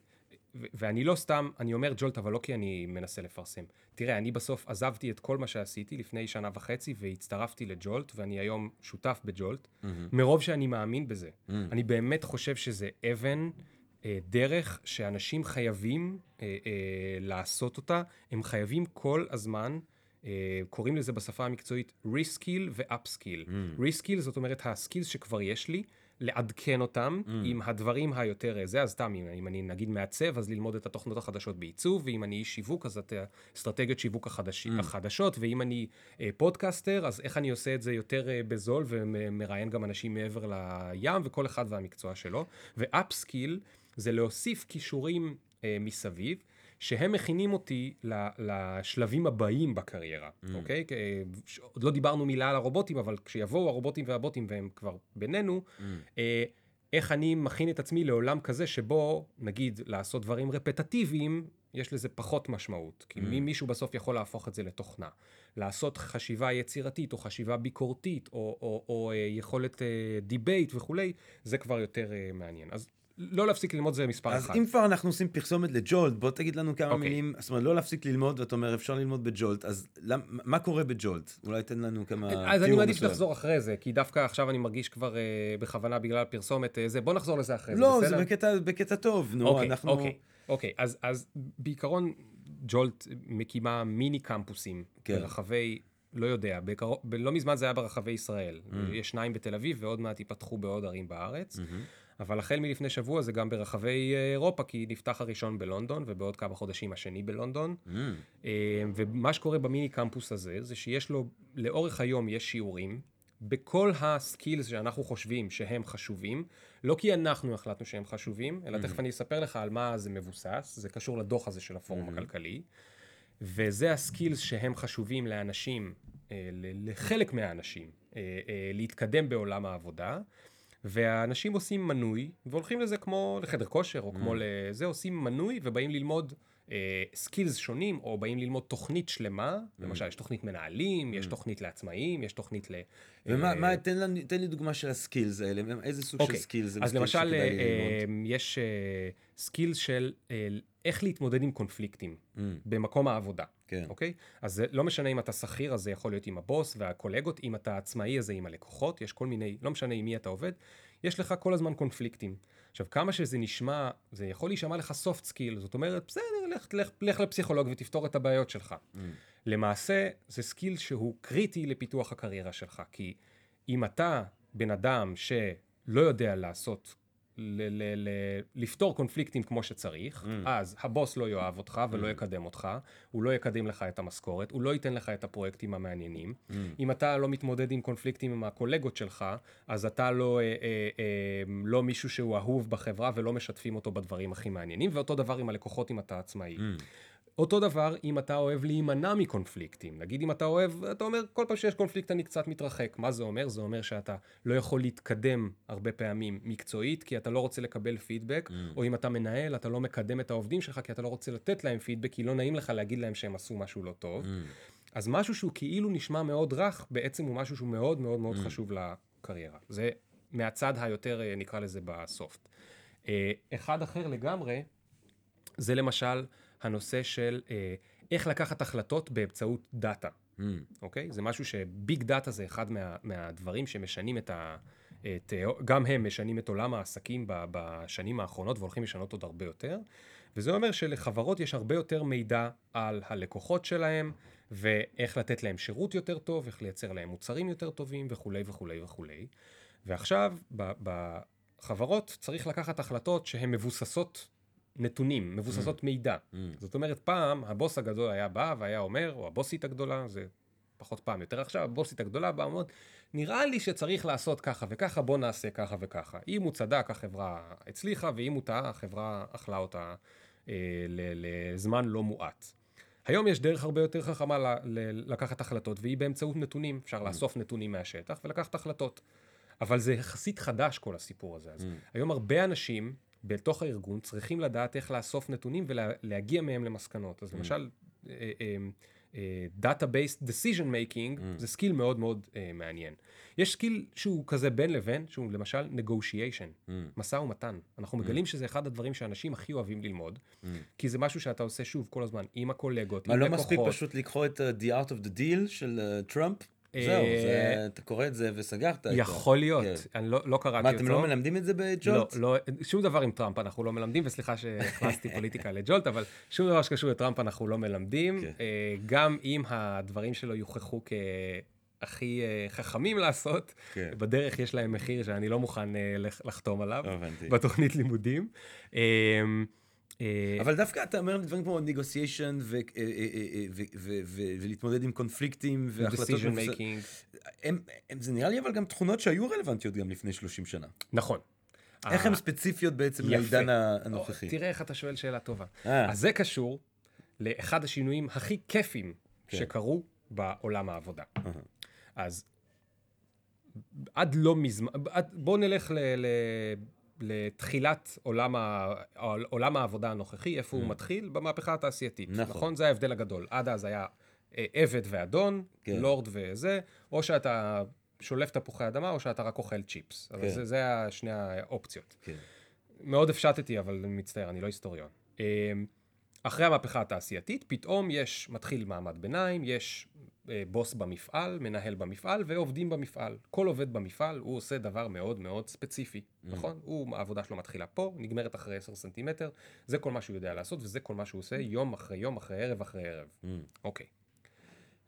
ו- ואני לא סתם, אני אומר ג'ולט, אבל לא כי אני מנסה לפרסם. תראה, אני בסוף עזבתי את כל מה שעשיתי לפני שנה וחצי, והצטרפתי לג'ולט, ואני היום שותף בג'ולט, מרוב שאני מאמין בזה. אני באמת חושב שזה אבן. אה, דרך שאנשים חייבים אה, אה, לעשות אותה, הם חייבים כל הזמן, אה, קוראים לזה בשפה המקצועית reskill ו upskill. reskill זאת אומרת ה skills שכבר יש לי, לעדכן אותם mm. עם הדברים היותר אה, זה, אז סתם, אם, אם אני נגיד מעצב, אז ללמוד את התוכנות החדשות בעיצוב, ואם אני איש שיווק, אז את אסטרטגיות שיווק החדש, mm. החדשות, ואם אני אה, פודקאסטר, אז איך אני עושה את זה יותר אה, בזול, ומראיין גם אנשים מעבר לים, וכל אחד והמקצוע שלו. ואפסקיל זה להוסיף כישורים אה, מסביב. שהם מכינים אותי ל- לשלבים הבאים בקריירה, mm. אוקיי? אה, ש- עוד לא דיברנו מילה על הרובוטים, אבל כשיבואו הרובוטים והבוטים והם כבר בינינו, mm. אה, איך אני מכין את עצמי לעולם כזה שבו, נגיד, לעשות דברים רפטטיביים, יש לזה פחות משמעות. כי mm. מישהו בסוף יכול להפוך את זה לתוכנה. לעשות חשיבה יצירתית, או חשיבה ביקורתית, או, או, או אה, יכולת אה, debate וכולי, זה כבר יותר אה, מעניין. אז לא להפסיק ללמוד זה מספר אחד.
אם כבר אנחנו עושים פרסומת לג'ולט, בוא תגיד לנו כמה
אוקיי.
מילים, זאת אומרת, לא להפסיק ללמוד, ואתה אומר, אפשר ללמוד בג'ולט, אז למ- מה קורה בג'ולט? אולי תן לנו כמה
אז אני מעדיף. שתחזור אחרי זה, כי דווקא עכשיו אני מרגיש כבר אה, בכוונה בגלל פרסומת אה, זה. בוא נחזור לזה אחרי זה,
לא,
בסדר?
זה בקטע- בקטע טוב, נו,
אוקיי,
אנחנו...
אוקיי, אוקיי. אז, אז בעיקרון ג'ולט מקימה מיני קמפוסים
כן.
ברחבי, לא יודע, בקרוב, ב- לא מזמן זה היה ברחבי ישראל.
Mm.
יש שניים בתל אביב ועוד מעט ייפתחו בעוד ערים בארץ.
Mm-hmm.
אבל החל מלפני שבוע זה גם ברחבי אה, אירופה, כי נפתח הראשון בלונדון, ובעוד כמה חודשים השני בלונדון.
Mm.
אה, ומה שקורה במיני קמפוס הזה, זה שיש לו, לאורך היום יש שיעורים, בכל הסקילס שאנחנו חושבים שהם חשובים, לא כי אנחנו החלטנו שהם חשובים, אלא תכף אני אספר לך על מה זה מבוסס, זה קשור לדוח הזה של הפורום הכלכלי, וזה הסקילס שהם חשובים לאנשים, אה, לחלק מהאנשים, להתקדם בעולם העבודה. והאנשים עושים מנוי, והולכים לזה כמו לחדר כושר, או כמו לזה, עושים מנוי ובאים ללמוד סקילס שונים, או באים ללמוד תוכנית שלמה, למשל יש תוכנית מנהלים, יש תוכנית לעצמאים, יש תוכנית ל...
ומה,
אה,
מה, תן, לנו, תן לי דוגמה של הסקילס האלה, איזה סוג של
אוקיי,
סקילס זה
אז למשל, אה? אה, יש סקילס של אה, איך להתמודד עם קונפליקטים
Mm,
במקום העבודה.
כן.
אוקיי? אז זה לא משנה אם אתה שכיר, אז זה יכול להיות עם הבוס והקולגות, אם אתה עצמאי, אז זה עם הלקוחות, יש כל מיני, לא משנה עם מי אתה עובד, יש לך כל הזמן קונפליקטים. עכשיו, כמה שזה נשמע, זה יכול להישמע לך soft skill, זאת אומרת, בסדר, לך, לך, לך לפסיכולוג ותפתור את הבעיות שלך.
mm,
למעשה, זה סקיל שהוא קריטי לפיתוח הקריירה שלך, כי אם אתה בן אדם שלא יודע לעשות, ל- ל- ל- לפתור קונפליקטים כמו שצריך,
Mm.
אז הבוס לא יאהב אותך ולא יקדם אותך, הוא לא יקדם לך את המשכורת, הוא לא ייתן לך את הפרויקטים המעניינים.
mm,
אם אתה לא מתמודד עם קונפליקטים עם הקולגות שלך, אז אתה לא, אה, אה, אה, לא מישהו שהוא אהוב בחברה ולא משתפים אותו בדברים הכי מעניינים, ואותו דבר עם הלקוחות אם אתה עצמאי.
mm,
אותו דבר אם אתה אוהב להימנע מקונפליקטים. נגיד אם אתה אוהב, אתה אומר, כל פעם שיש קונפליקט אני קצת מתרחק. מה זה אומר? זה אומר שאתה לא יכול להתקדם הרבה פעמים מקצועית, כי אתה לא רוצה לקבל פידבק,
mm,
או אם אתה מנהל, אתה לא מקדם את העובדים שלך, כי אתה לא רוצה לתת להם פידבק, כי לא נעים לך להגיד להם שהם עשו משהו לא טוב.
mm.
אז משהו שהוא כאילו נשמע מאוד רך, בעצם הוא משהו שהוא מאוד מאוד מאוד
Mm.
חשוב לקריירה. זה מהצד היותר, אה, נקרא לזה, בסופט. אה, אחד אחר לגמרי, זה למשל הנושא של אה, איך לקחת החלטות באמצעות דאטה,
mm.
אוקיי? זה משהו שביג דאטה זה אחד מה, מהדברים שמשנים את ה... את, אה, גם הם משנים את עולם העסקים בשנים האחרונות והולכים לשנות עוד הרבה יותר. וזה אומר שלחברות יש הרבה יותר מידע על הלקוחות שלהם, ואיך לתת להם שירות יותר טוב, איך לייצר להם מוצרים יותר טובים וכולי וכולי וכולי. ועכשיו, בחברות צריך לקחת החלטות שהן מבוססות נתונים, מבוססות מידע.
Mm.
זאת אומרת, פעם הבוס הגדול היה בא והיה אומר, או הבוסית הגדולה, זה פחות פעם, יותר עכשיו, הבוסית הגדולה באה ואומרת, נראה לי שצריך לעשות ככה וככה, בוא נעשה ככה וככה. אם הוא צדק, החברה הצליחה, ואם הוא טעה, החברה אכלה אותה אה, לזמן לא מועט. היום יש דרך הרבה יותר חכמה ל- ל- לקחת החלטות, והיא באמצעות נתונים. אפשר לאסוף נתונים מהשטח ולקחת החלטות. אבל זה יחסית חדש כל הסיפור הזה. אז היום הרבה אנשים בתוך הארגון צריכים לדעת איך לאסוף נתונים ולהגיע מהם למסקנות. אז למשל, אה, אה, אה, Data-Based Decision Making זה סקיל מאוד מאוד אה, מעניין. יש סקיל שהוא כזה בין לבין, שהוא למשל negotiation,
Mm.
משא ומתן. אנחנו מגלים שזה אחד הדברים שאנשים הכי אוהבים ללמוד,
Mm.
כי זה משהו שאתה עושה שוב כל הזמן עם הקולגות,
מה,
עם
לא
לקוחות.
מספיק פשוט לקרוא את uh, The Art of the Deal של uh, טראמפ?
אה,
זהו, זה- אתה קורא את זה וסגרת איתו.
יכול להיות,
כן.
אני לא, לא קראתי
מה,
אותו.
אתם לא מלמדים את זה
לא,
בג'ולט?
לא, שום דבר עם טראמפ אנחנו לא מלמדים, וסליחה שהכנסתי פוליטיקה לג'ולט, אבל שום דבר שקשור לטראמפ אנחנו לא מלמדים,
כן.
אה, גם אם הדברים שלו יוכחו כהכי אה, חכמים לעשות,
כן.
בדרך יש להם מחיר שאני לא מוכן אה, לח- לחתום עליו. בתוכנית לימודים. אה,
אבל דווקא אתה אומר דברים כמו negotiation אה, אה, ולהתמודד עם קונפליקטים והחלטות זה נראה לי אבל גם תכונות שהיו רלוונטיות גם לפני 30 שנה.
נכון.
איך הן ספציפיות בעצם. לעידן הנוכחי?
תראה איך אתה שואל שאלה טובה. אז זה קשור לאחד השינויים הכי כיפים
כן.
שקרו בעולם העבודה. אז עד לא מזמן, עד- בואו נלך ל, ל, לתחילת עולם, ה, עולם העבודה הנוכחי, איפה הוא מתחיל? במהפכה התעשייתית.
Mm. נכון.
נכון? זה ההבדל הגדול. עד אז היה אה, עבד ואדון,
כן.
לורד וזה, או שאתה שולף תפוחי אדמה, או שאתה רק אוכל צ'יפס. אבל
כן.
זה, זה שני האופציות.
כן.
מאוד הפשטתי, אבל אני מצטער, אני לא היסטוריון. אמ, אחרי המהפכה התעשייתית, פתאום יש, מתחיל מעמד ביניים, יש אה, בוס במפעל, מנהל במפעל ועובדים במפעל. כל עובד במפעל, הוא עושה דבר מאוד מאוד ספציפי, נכון? הוא, העבודה שלו מתחילה פה, נגמרת אחרי 10 סנטימטר, זה כל מה שהוא יודע לעשות, וזה כל מה שהוא עושה יום אחרי יום, אחרי ערב אחרי ערב.
Mm,
אוקיי.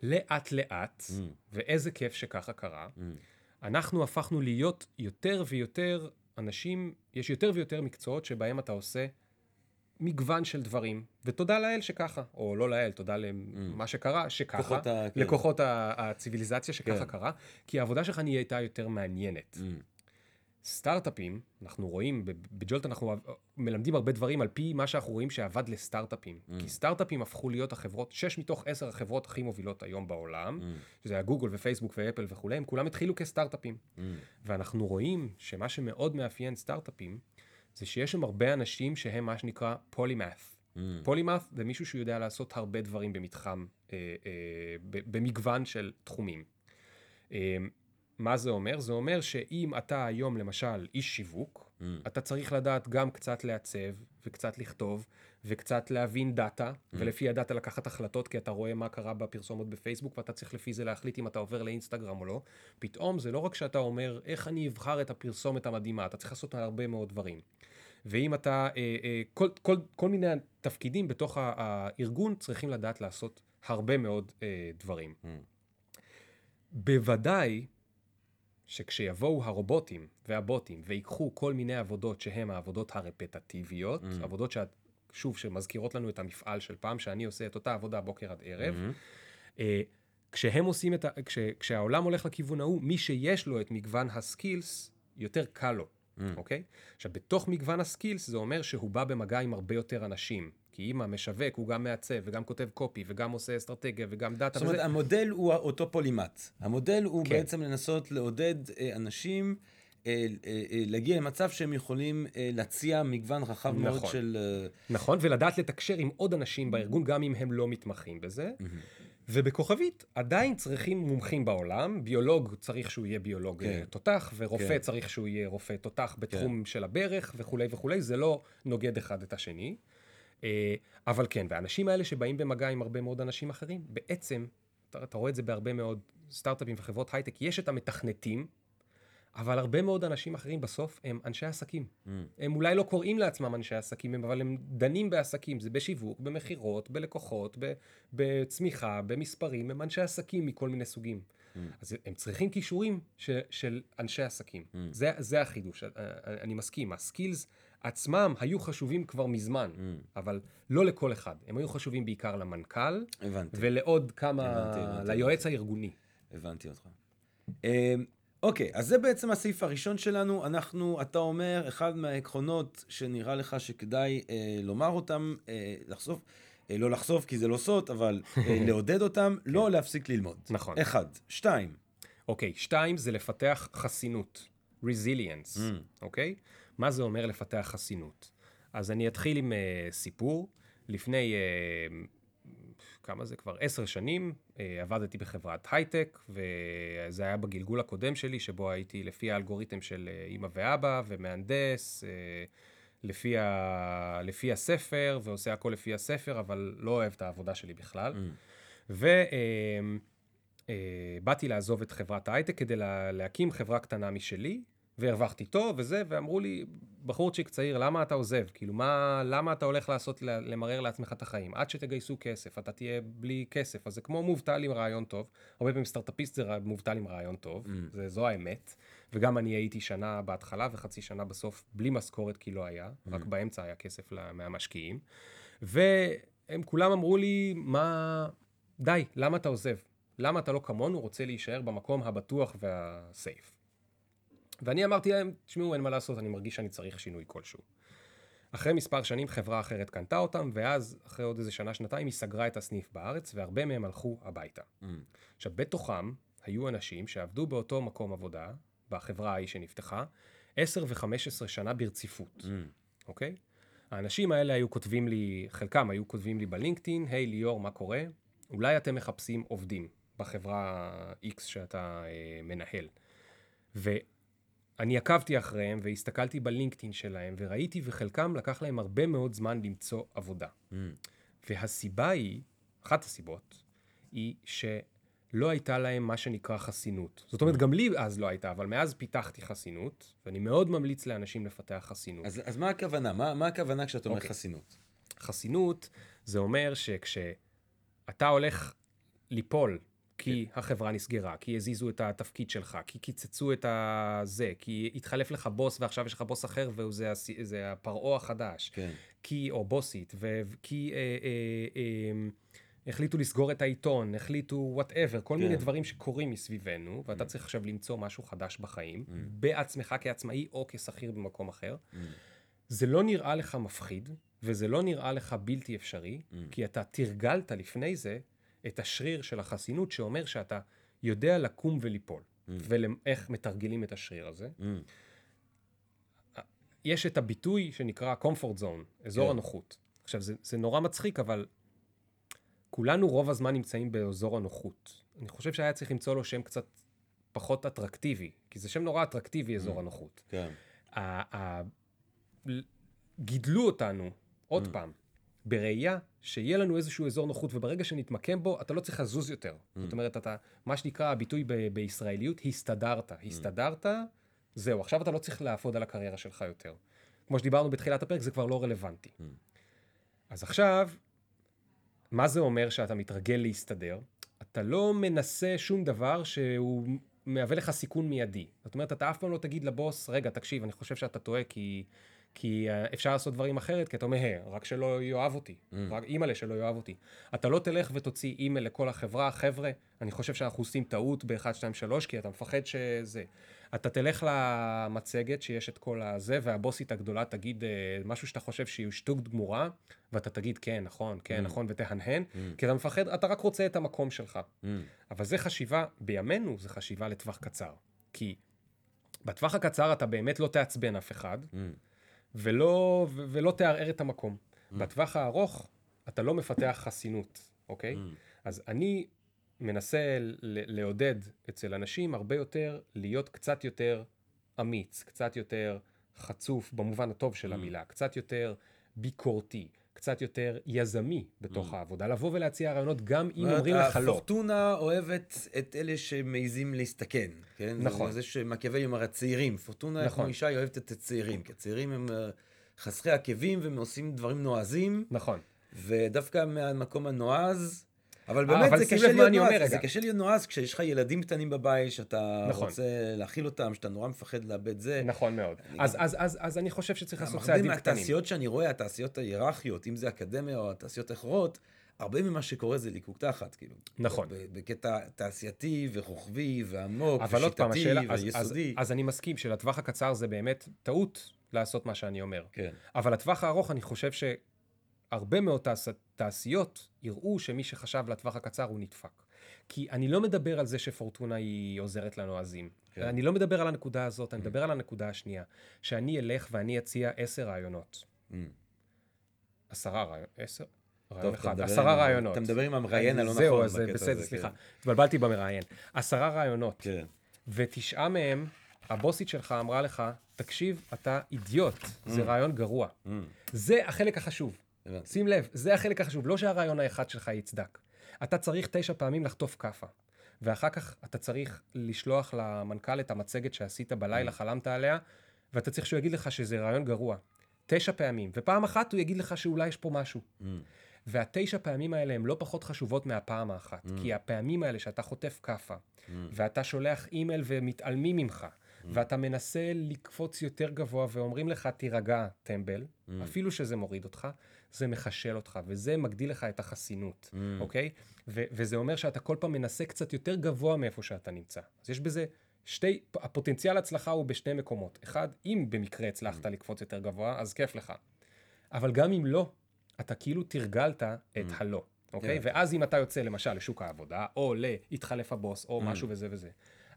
לאט לאט,
Mm.
ואיזה כיף שככה קרה,
mm,
אנחנו הפכנו להיות יותר ויותר אנשים, יש יותר ויותר מקצועות שבהם אתה עושה מגוון של דברים, ותודה לאל שככה, או לא לאל, תודה למה שקרה, שככה,
כוחות ה- כן.
לכוחות ה- הציוויליזציה שככה
כן.
קרה, כי העבודה שלך נהייתה יותר מעניינת. סטארט-אפים, אנחנו רואים, בג'ולט אנחנו מלמדים הרבה דברים על פי מה שאנחנו רואים שעבד לסטארט-אפים. כי סטארט-אפים הפכו להיות החברות, 6 מתוך 10 החברות הכי מובילות היום בעולם, שזה היה גוגל ופייסבוק ואפל וכולי, הם כולם התחילו כסטארט-אפים. ואנחנו רואים שמה שמאוד מאפיין סטארט-אפים, זה שיש שם הרבה אנשים שהם מה שנקרא פולימאט. פולימאט זה מישהו שיודע לעשות הרבה דברים במתחם, אה, אה, במגוון של תחומים. אה, מה זה אומר? זה אומר שאם אתה היום למשל איש שיווק, mm. אתה צריך לדעת גם קצת לעצב, וקצת לכתוב, וקצת להבין דאטה, mm. ולפי הדאטה לקחת החלטות, כי אתה רואה מה קרה בפרסומות בפייסבוק, ואתה צריך לפי זה להחליט אם אתה עובר לאינסטגרם או לא. פתאום זה לא רק שאתה אומר, איך אני אבחר את הפרסומת המדהימה, אתה צריך לעשות הרבה מאוד דברים. ואם אתה, אה, אה, כל, כל, כל מיני תפקידים בתוך הארגון צריכים לדעת לעשות הרבה מאוד אה, דברים. בוודאי שכשיבואו הרובוטים והבוטים ויקחו כל מיני עבודות שהן העבודות הרפטטיביות, mm. עבודות שאת, שוב, שמזכירות לנו את המפעל של פעם, שאני עושה את אותה עבודה בוקר עד ערב, mm-hmm. כשהם עושים את ה... כש, כשהעולם הולך לכיוון ההוא, מי שיש לו את מגוון הסקילס, יותר קל לו, mm. אוקיי? עכשיו, בתוך מגוון הסקילס זה אומר שהוא בא במגע עם הרבה יותר אנשים. כי אם המשווק הוא גם מעצב וגם כותב קופי וגם עושה אסטרטגיה וגם דאטה
זאת אומרת,
וזה,
המודל הוא אותו פולימאט. המודל הוא
כן.
בעצם לנסות לעודד אה, אנשים להגיע למצב שהם יכולים אה, להציע מגוון רחב מאוד
נכון.
של... אה,
נכון, ולדעת לתקשר עם עוד אנשים בארגון, גם אם הם לא מתמחים בזה. ובכוכבית, עדיין צריכים מומחים בעולם, ביולוג צריך שהוא יהיה ביולוג
כן.
תותח, ורופא
כן.
צריך שהוא יהיה רופא תותח בתחום כן. של הברך וכולי וכולי, זה לא נוגד אחד את השני. אה, אבל כן, והאנשים האלה שבאים במגע עם הרבה מאוד אנשים אחרים, בעצם, אתה, אתה רואה את זה בהרבה מאוד סטארט-אפים וחברות הייטק, יש את המתכנתים, אבל הרבה מאוד אנשים אחרים בסוף הם אנשי עסקים. Mm. הם אולי לא קוראים לעצמם אנשי עסקים, הם- אבל הם דנים בעסקים, זה בשיווק, במכירות, בלקוחות, ב- בצמיחה, במספרים, הם אנשי עסקים מכל מיני סוגים. Mm. אז הם צריכים כישורים ש, של אנשי עסקים. Mm. זה, זה החידוש, אה, אה, אני מסכים. הסקילס עצמם היו חשובים כבר מזמן, mm. אבל לא לכל אחד. הם היו חשובים בעיקר למנכ"ל,
הבנתי,
ולעוד כמה,
הבנתי, הבנתי,
ליועץ הארגוני.
הבנתי אותך. אוקיי, אז זה בעצם הסעיף הראשון שלנו. אנחנו, אתה אומר, אחד מהעקרונות שנראה לך שכדאי אה, לומר אותם, אה, לחשוף, אה, לא לחשוף כי זה לא סוד, אבל אה, לעודד אותם, לא להפסיק ללמוד.
נכון.
אחד. שתיים.
אוקיי, שתיים זה לפתח חסינות, resilience, אוקיי? מה זה אומר לפתח חסינות? אז אני אתחיל עם uh, סיפור. לפני, uh, כמה זה כבר? עשר שנים, uh, עבדתי בחברת הייטק, וזה היה בגלגול הקודם שלי, שבו הייתי לפי האלגוריתם של uh, אימא ואבא, ומהנדס, uh, לפי, ה... לפי הספר, ועושה הכל לפי הספר, אבל לא אוהב את העבודה שלי בכלל. ו... Uh, אה, באתי לעזוב את חברת ההייטק כדי לה, להקים חברה קטנה משלי, והרווחתי טוב וזה, ואמרו לי, בחורצ'יק צעיר, למה אתה עוזב? כאילו, מה, למה אתה הולך לעשות, למרר לעצמך את החיים? עד שתגייסו כסף, אתה תהיה בלי כסף, אז זה כמו מובטל עם רעיון טוב. הרבה פעמים סטארט-אפיסט זה מובטל עם רעיון טוב, mm. זה, זו האמת. וגם אני הייתי שנה בהתחלה וחצי שנה בסוף בלי משכורת, כי לא היה, mm. רק באמצע היה כסף מהמשקיעים. והם כולם אמרו לי, מה... די, למה אתה עוזב? למה אתה לא כמונו רוצה להישאר במקום הבטוח והסייף? ואני אמרתי להם, תשמעו, אין מה לעשות, אני מרגיש שאני צריך שינוי כלשהו. אחרי מספר שנים חברה אחרת קנתה אותם, ואז אחרי עוד איזה שנה, שנתיים, היא סגרה את הסניף בארץ, והרבה מהם הלכו הביתה. Mm. עכשיו, בתוכם היו אנשים שעבדו באותו מקום עבודה, בחברה ההיא שנפתחה, 10 ו-15 שנה ברציפות, mm. אוקיי? האנשים האלה היו כותבים לי, חלקם היו כותבים לי בלינקדאין, היי ליאור, מה קורה? אולי אתם מחפשים עובדים בחברה X שאתה אה, מנהל. ואני עקבתי אחריהם והסתכלתי בלינקדאין שלהם, וראיתי וחלקם לקח להם הרבה מאוד זמן למצוא עבודה. Mm. והסיבה היא, אחת הסיבות, היא שלא הייתה להם מה שנקרא חסינות. זאת אומרת, גם לי אז לא הייתה, אבל מאז פיתחתי חסינות, ואני מאוד ממליץ לאנשים לפתח חסינות.
אז, אז מה הכוונה? מה, מה הכוונה כשאתה אומר
אוקיי.
חסינות?
חסינות זה אומר שכשאתה הולך ליפול כי החברה נסגרה, כי הזיזו את התפקיד שלך, כי קיצצו את הזה, כי התחלף לך בוס ועכשיו יש לך בוס אחר וזה הפרעה החדש.
כן.
כי, או בוסית, וכי אה, אה, אה, החליטו לסגור את העיתון, החליטו וואטאבר, כל
כן.
מיני דברים שקורים מסביבנו, ואתה צריך עכשיו למצוא משהו חדש בחיים, בעצמך כעצמאי או כשכיר במקום אחר. זה לא נראה לך מפחיד, וזה לא נראה לך בלתי אפשרי, כי אתה תרגלת לפני זה את השריר של החסינות, שאומר שאתה יודע לקום וליפול, ואיך מתרגלים את השריר הזה.
Mm.
יש את הביטוי שנקרא comfort zone, אזור
כן.
הנוחות. עכשיו, זה, זה נורא מצחיק, אבל כולנו רוב הזמן נמצאים באזור הנוחות. אני חושב שהיה צריך למצוא לו שם קצת פחות אטרקטיבי, כי זה שם נורא אטרקטיבי, אזור הנוחות.
כן.
ל- גידלו אותנו, עוד פעם, בראייה שיהיה לנו איזשהו אזור נוחות, וברגע שנתמקם בו, אתה לא צריך לזוז יותר. זאת אומרת, אתה, מה שנקרא הביטוי ב- בישראליות, הסתדרת. הסתדרת, זהו, עכשיו אתה לא צריך לעבוד על הקריירה שלך יותר. כמו שדיברנו בתחילת הפרק, זה כבר לא רלוונטי. אז עכשיו, מה זה אומר שאתה מתרגל להסתדר? אתה לא מנסה שום דבר שהוא מהווה לך סיכון מיידי. זאת אומרת, אתה אף פעם לא תגיד לבוס, רגע, תקשיב, אני חושב שאתה טועה, כי, כי uh, אפשר לעשות דברים אחרת, כי אתה אומר, "היי, רק שלא יאהב אותי, mm. רק אימא'לה שלא יאהב אותי. אתה לא תלך ותוציא אימייל לכל החברה, חבר'ה, אני חושב שאנחנו עושים טעות ב-1, 2, 3, כי אתה מפחד שזה. אתה תלך למצגת שיש את כל הזה, והבוסית הגדולה תגיד uh, משהו שאתה חושב שהיא שטות גמורה, ואתה תגיד, כן, נכון, כן,
Mm.
נכון, ותהנהן, כי אתה מפחד, אתה רק רוצה את המקום שלך.
Mm.
אבל זה חשיבה, בימינו זה חשיבה לטווח קצר. כי בטווח הקצר אתה באמת לא תעצבן אף אחד,
Mm.
ולא, ו- ולא תערער את המקום. בטווח הארוך אתה לא מפתח חסינות, אוקיי?
Mm.
אז אני מנסה ל- לעודד אצל אנשים הרבה יותר להיות קצת יותר אמיץ, קצת יותר חצוף במובן הטוב של המילה, קצת יותר ביקורתי, קצת יותר יזמי בתוך העבודה, לבוא ולהציע רעיונות גם אם אומרים לך לא.
הפורטונה אוהבת את אלה שמעיזים להסתכן, כן?
נכון.
זה שמקיאוולי אומר הצעירים. פורטונה,
נכון.
כמו אישה, היא אוהבת את הצעירים, כי הצעירים הם אה, חסכי עקבים והם עושים דברים נועזים,
נכון.
ודווקא מהמקום הנועז, אבל
אה,
באמת
אבל
זה קשה להיות
אני
נועז, זה. קשה להיות נועז כשיש לך ילדים קטנים בבית, שאתה
נכון.
רוצה להאכיל אותם, שאתה נורא מפחד לאבד זה.
נכון מאוד. אז, אז, אז, אז אני חושב שצריך לעשות
הרבה
צעדים קטנים.
מהתעשיות שאני רואה, התעשיות ההיררכיות, אם זה אקדמיה או התעשיות האחרות, הרבה ממה שקורה זה ליקוק תחת, כאילו.
נכון.
בקטע תעשייתי ורוחבי ועמוק
עוד פעם,
ושיטתי
השאלה, אז, אז,
ויסודי.
אז אני מסכים שלטווח הקצר זה באמת טעות לעשות מה שאני אומר.
כן.
אבל לטווח הארוך אני חושב שהרבה מאוד תעש... תעשיות יראו שמי שחשב לטווח הקצר הוא נדפק. כי אני לא מדבר על זה שפורטונה היא עוזרת לנועזים.
כן.
אני לא מדבר על הנקודה הזאת, אני מדבר על הנקודה השנייה. שאני אלך ואני אציע עשר רעיונות.
Mm.
עשרה רעיונות. עשר? רעיון אחד. עשרה רעיונות.
אתה מדבר עם המראיין הלא
זהו,
נכון
אז
בקטע
בסדר, סליחה.
כן.
התבלבלתי במראיין. עשרה רעיונות.
כן.
ותשעה מהם, הבוסית שלך אמרה לך, תקשיב, אתה אידיוט, זה רעיון גרוע.
Mm.
זה החלק החשוב.
הבנתי.
שים לב, זה החלק החשוב, לא שהרעיון האחד שלך יצדק. אתה צריך תשע פעמים לחטוף כאפה. ואחר כך אתה צריך לשלוח למנכ"ל את המצגת שעשית בלילה, חלמת עליה, ואתה צריך שהוא יגיד לך שזה רעיון גרוע. תשע פעמים. ופעם אחת הוא יגיד לך שאולי יש פה משהו.
Mm.
והתשע פעמים האלה הן לא פחות חשובות מהפעם האחת. כי הפעמים האלה שאתה חוטף כאפה, ואתה שולח אימייל ומתעלמים ממך, ואתה מנסה לקפוץ יותר גבוה ואומרים לך, תירגע, טמבל, אפילו שזה מוריד אותך, זה מחשל אותך, וזה מגדיל לך את החסינות, אוקיי? ו- וזה אומר שאתה כל פעם מנסה קצת יותר גבוה מאיפה שאתה נמצא. אז יש בזה שתי, הפוטנציאל הצלחה הוא בשני מקומות. אחד, אם במקרה הצלחת לקפוץ יותר גבוה, אז כיף לך. אבל גם אם לא, אתה כאילו תרגלת את הלא, אוקיי?
כן.
ואז אם אתה יוצא למשל לשוק העבודה, או להתחלף הבוס, או משהו וזה וזה,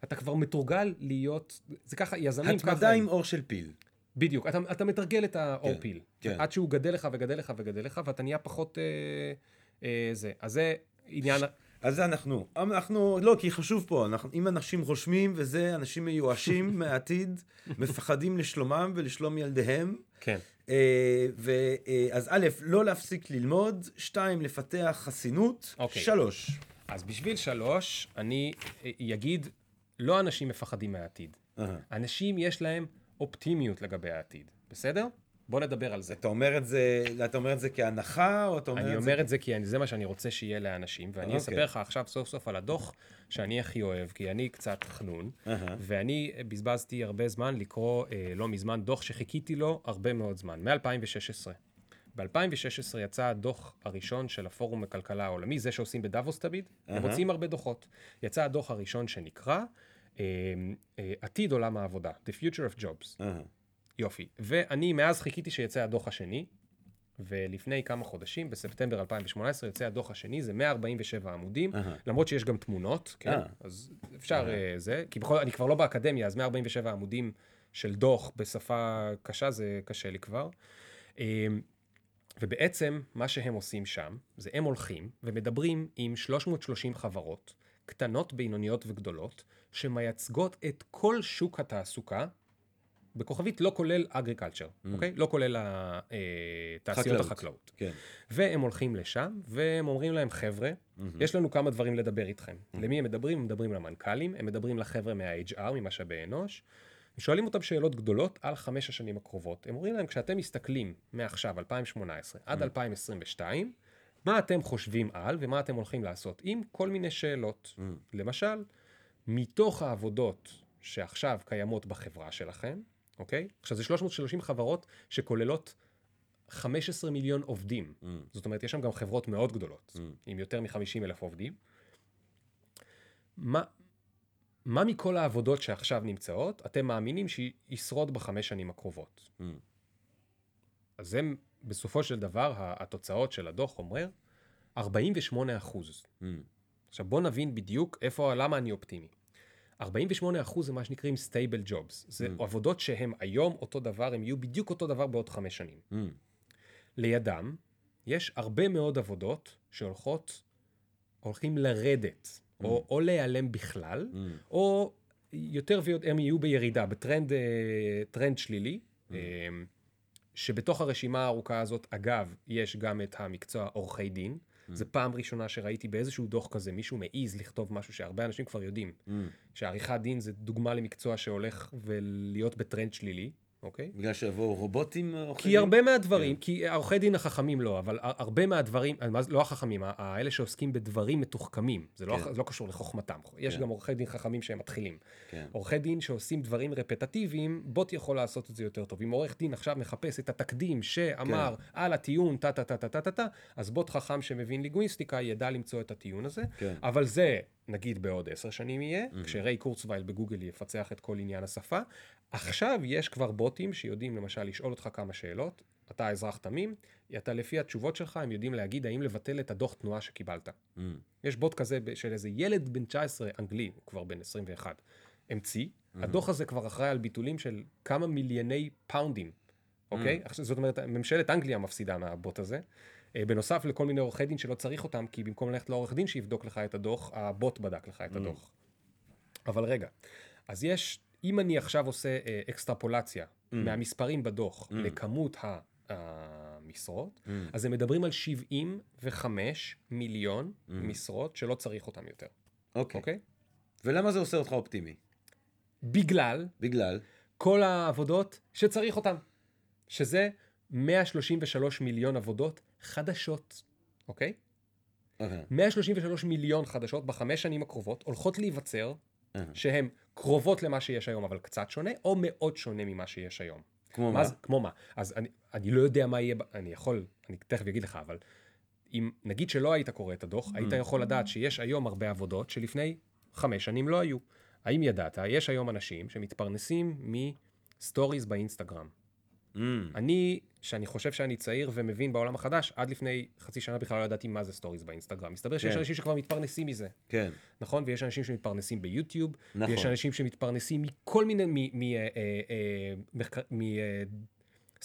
אתה כבר מתורגל להיות, זה ככה, יזמים ככה...
התמדה. עם אור של פיל. בדיוק,
אתה, אתה מתרגל את האור
כן. כן.
עד שהוא גדל לך וגדל לך וגדל לך, ואתה נהיה פחות אה, אה, זה. אז זה עניין...
אז זה אנחנו. אנחנו, לא, כי חשוב פה, אנחנו, אם אנשים רושמים וזה, אנשים מיואשים מהעתיד, מפחדים לשלומם ולשלום ילדיהם.
כן.
אה, ו, אה, אז א', לא להפסיק ללמוד, שתיים, לפתח חסינות,
אוקיי.
שלוש.
אז בשביל שלוש, אני אה, אגיד, לא אנשים מפחדים מהעתיד. אנשים יש להם אופטימיות לגבי העתיד, בסדר? בוא נדבר על זה.
אתה אומר את זה, אתה אומר את זה כהנחה, או אתה אומר
אני
את זה...
אומר את זה כי אני- זה מה שאני רוצה שיהיה לאנשים, ואני
אוקיי.
אספר לך עכשיו סוף סוף על הדוח שאני הכי אוהב, כי אני קצת חנון,
אהה.
ואני בזבזתי הרבה זמן לקרוא, אה, לא מזמן, דוח שחיכיתי לו הרבה מאוד זמן, מ-2016. ב-2016 יצא הדוח הראשון של הפורום לכלכלה העולמי, זה שעושים בדאבוס תמיד, הם
אהה.
מוציאים הרבה דוחות. יצא הדוח הראשון שנקרא עתיד עולם העבודה, The Future of Jobs.
אהה.
יופי. ואני מאז חיכיתי שיצא הדוח השני, ולפני כמה חודשים, בספטמבר 2018, יוצא הדוח השני, זה 147 עמודים,
אהה.
למרות שיש גם תמונות, כן?
אה.
אז אפשר אה, זה, כי בכל, אני כבר לא באקדמיה, אז 147 עמודים של דוח בשפה קשה, זה קשה לי כבר. אה, ובעצם, מה שהם עושים שם, זה הם הולכים ומדברים עם 330 חברות, קטנות, בינוניות וגדולות, שמייצגות את כל שוק התעסוקה, בכוכבית לא כולל אגריקלצ'ר, אוקיי? לא כולל אה, תעשיות
חקלאות.
החקלאות.
כן.
והם הולכים לשם, והם אומרים להם, חבר'ה, יש לנו כמה דברים לדבר איתכם. למי הם מדברים? הם מדברים למנכ"לים, הם מדברים לחבר'ה מה-HR, ממשאבי אנוש. הם שואלים אותם שאלות גדולות על חמש השנים הקרובות. הם אומרים להם, כשאתם מסתכלים מעכשיו, 2018, עד 2022, מה אתם חושבים על ומה אתם הולכים לעשות עם כל מיני שאלות. למשל, מתוך העבודות שעכשיו קיימות בחברה שלכם, אוקיי? עכשיו זה 330 חברות שכוללות 15 מיליון עובדים.
Mm.
זאת אומרת, יש שם גם חברות מאוד גדולות, עם יותר מ-50 אלף עובדים. מה, מה מכל העבודות שעכשיו נמצאות, אתם מאמינים שישרוד בחמש שנים הקרובות?
Mm.
אז זה, בסופו של דבר, התוצאות של הדוח אומר, 48 אחוז.
Mm.
עכשיו בוא נבין בדיוק איפה, למה אני אופטימי. 48 אחוז זה מה שנקראים stable jobs. זה
Mm.
עבודות שהן היום אותו דבר, הם יהיו בדיוק אותו דבר בעוד חמש שנים.
Mm.
לידם, יש הרבה מאוד עבודות שהולכות, הולכים לרדת, או, או להיעלם בכלל,
Mm.
או יותר ויותר, הם יהיו בירידה, בטרנד אה, טרנד שלילי, אה, שבתוך הרשימה הארוכה הזאת, אגב, יש גם את המקצוע עורכי דין. זו פעם ראשונה שראיתי באיזשהו דוח כזה, מישהו מעז לכתוב משהו שהרבה אנשים כבר יודעים,
Mm.
שעריכת דין זה דוגמה למקצוע שהולך ולהיות בטרנד שלילי, אוקיי?
בגלל שיבואו רובוטים אה, עורכי דין?
הרבה מהדברים, כי עורכי דין החכמים לא, אבל הרבה מהדברים, מה זה- לא החכמים, האלה שעוסקים בדברים מתוחכמים, זה לא,
כן.
זה לא קשור לחוכמתם, יש
כן.
גם עורכי דין חכמים שהם מתחילים.
כן.
עורכי דין שעושים דברים רפטטיביים, בוט יכול לעשות את זה יותר טוב. אם עורך דין עכשיו מחפש את התקדים שאמר
כן.
על הטיעון טה טה טה טה טה טה אז בוט חכם שמבין ליגוויסטיקה ידע למצוא את הטיעון הזה,
כן.
אבל זה נגיד בעוד עשר שנים יהיה, כשריי קורצווייל בגוגל יפצח את כל עניין השפה. עכשיו יש כבר בוטים שיודעים למשל לשאול אותך כמה שאלות, אתה אזרח תמים, אתה לפי התשובות שלך הם יודעים להגיד האם לבטל את הדוח תנועה שקיבלת.
Mm.
יש בוט כזה של איזה ילד בן 19 אנגלי, הוא כבר בן 21, המציא, הדוח הזה כבר אחראי על ביטולים של כמה מיליוני פאונדים, אוקיי? עכשיו, זאת אומרת, ממשלת אנגליה מפסידה מהבוט הזה. אה, בנוסף לכל מיני עורכי דין שלא צריך אותם, כי במקום ללכת לעורך דין שיבדוק לך את הדוח, הבוט בדק לך את הדוח. אבל רגע, אז יש, אם אני עכשיו עושה אה, אקסטרפולציה מהמספרים בדוח לכמות ה- המשרות, אז הם מדברים על 75 מיליון משרות שלא צריך אותם יותר,
אוקיי.
אוקיי?
ולמה זה עושה אותך אופטימי?
בגלל
בגלל?
כל העבודות שצריך אותן, שזה 133 מיליון עבודות חדשות, אוקיי?
אוקיי.
133 מיליון חדשות בחמש שנים הקרובות הולכות להיווצר,
אה.
שהן קרובות למה שיש היום, אבל קצת שונה, או מאוד שונה ממה שיש היום.
כמו מה?
זה, כמו מה? אז אני, אני לא יודע מה יהיה, אני יכול, אני תכף אגיד לך, אבל אם נגיד שלא היית קורא את הדוח, היית יכול לדעת שיש היום הרבה עבודות שלפני חמש שנים לא היו. האם ידעת? יש היום אנשים שמתפרנסים מסטוריז באינסטגרם.
Mm.
אני, שאני חושב שאני צעיר ומבין בעולם החדש, עד לפני חצי שנה בכלל לא ידעתי מה זה סטוריז באינסטגרם. מסתבר שיש
כן.
אנשים שכבר מתפרנסים מזה,
כן.
נכון? ויש אנשים שמתפרנסים ביוטיוב,
נכון.
ויש אנשים שמתפרנסים מכל מיני, מ-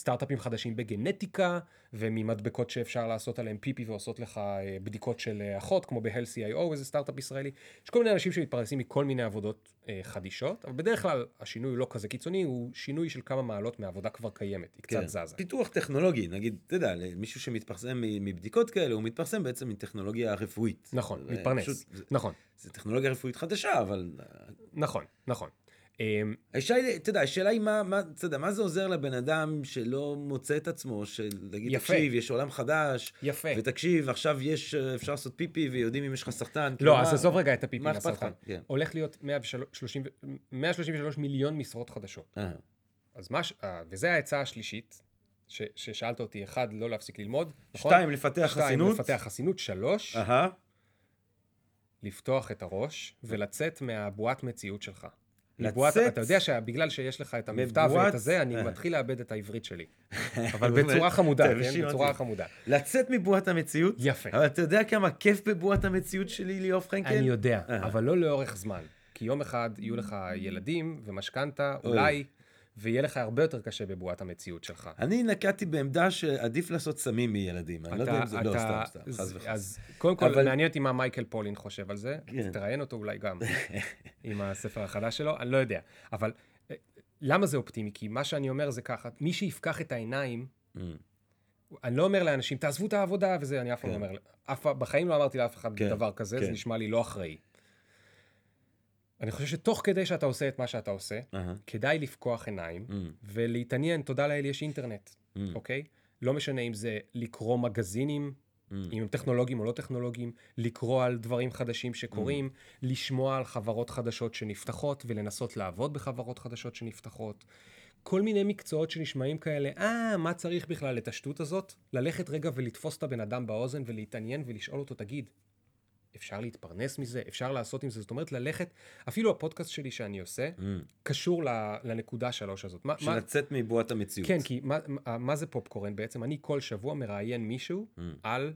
סטארט-אפים חדשים בגנטיקה, וממדבקות שאפשר לעשות עליהם פיפי ועושות לך אה, בדיקות של אה, אחות, כמו ב-Health.io, איזה סטארט-אפ ישראלי. יש כל מיני אנשים שמתפרנסים מכל מיני עבודות אה, חדישות, אבל בדרך כלל השינוי הוא לא כזה קיצוני, הוא שינוי של כמה מעלות מעבודה כבר קיימת, היא
כן.
קצת זזה.
פיתוח טכנולוגי, נגיד, אתה יודע, מישהו שמתפרסם מבדיקות כאלה, הוא מתפרסם בעצם מטכנולוגיה רפואית.
נכון,
זה
מתפרנס,
פשוט- זה-
נכון.
זה טכנולוגיה רפואית חדשה, אבל...
נכון, נכון. אמ,
השאלה היא, אתה יודע, השאלה היא מה, מה, אתה יודע, מה זה עוזר לבן אדם שלא מוצא את עצמו, של להגיד,
יפה.
תקשיב, יש עולם חדש,
יפה.
ותקשיב, עכשיו יש, אפשר לעשות פיפי ויודעים אם יש לך סרטן. כאילו,
לא, אז עזוב רגע את הפיפי? מהסרטן.
כן.
הולך להיות 130 133 מיליון משרות חדשות.
אה,
אז מה, אה, וזה העצה השלישית, ש- ששאלת אותי, אחד, לא להפסיק ללמוד, נכון?
שתיים, לפתח
שתיים,
חסינות.
לפתח חסינות. שלוש, לפתוח את הראש ולצאת מהבועת מציאות שלך.
לצאת-
אתה יודע שבגלל שיש לך את המבטא ואת הזה, אני
אה.
מתחיל לאבד את העברית שלי. אבל בצורה חמודה, כן? בצורה. חמודה.
לצאת מבועת המציאות.
יפה.
אבל אתה יודע כמה כיף בבועת המציאות שלי ליאור פרנקל?
אני יודע,
אה.
אבל לא לאורך זמן. כי יום אחד יהיו לך ילדים ומשכנתה, אולי, ויהיה לך הרבה יותר קשה בבועת המציאות שלך.
אני נקטתי בעמדה שעדיף לעשות סמים מילדים. אני לא יודע אם זה... לא, סתם, סתם, חס וחס.
אז קודם כל, מעניין אותי מה מייקל פולין חושב על זה.
כן.
תראיין אותו אולי גם, עם הספר החדש שלו, אני לא יודע. אבל אה, למה זה אופטימי? כי מה שאני אומר זה ככה, מי שיפקח את העיניים,
Mm.
אני לא אומר לאנשים, תעזבו את העבודה וזה, אני אף פעם לא
כן.
אומר, אף פעם- בחיים לא אמרתי לאף אחד
כן,
דבר כזה. זה נשמע לי לא אחראי. אני חושב שתוך כדי שאתה עושה את מה שאתה עושה,
אהה,
כדאי לפקוח עיניים
Mm.
ולהתעניין, תודה לאל יש אינטרנט,
mm,
אוקיי? לא משנה אם זה לקרוא מגזינים,
mm.
אם הם טכנולוגיים או לא טכנולוגיים, לקרוא על דברים חדשים שקורים, לשמוע על חברות חדשות שנפתחות ולנסות לעבוד בחברות חדשות שנפתחות. כל מיני מקצועות שנשמעים כאלה, אה, מה צריך בכלל את השטות הזאת? ללכת רגע ולתפוס את הבן אדם באוזן ולהתעניין ולשאול אותו, תגיד, אפשר להתפרנס מזה? אפשר לעשות עם זה? זאת אומרת, ללכת, אפילו הפודקאסט שלי שאני עושה,
Mm.
קשור ל- לנקודה שלוש הזאת. מה,
של
מה,
לצאת מבועת המציאות.
כן, כי מה, מה זה פופקורן בעצם? אני כל שבוע מראיין מישהו
Mm.
על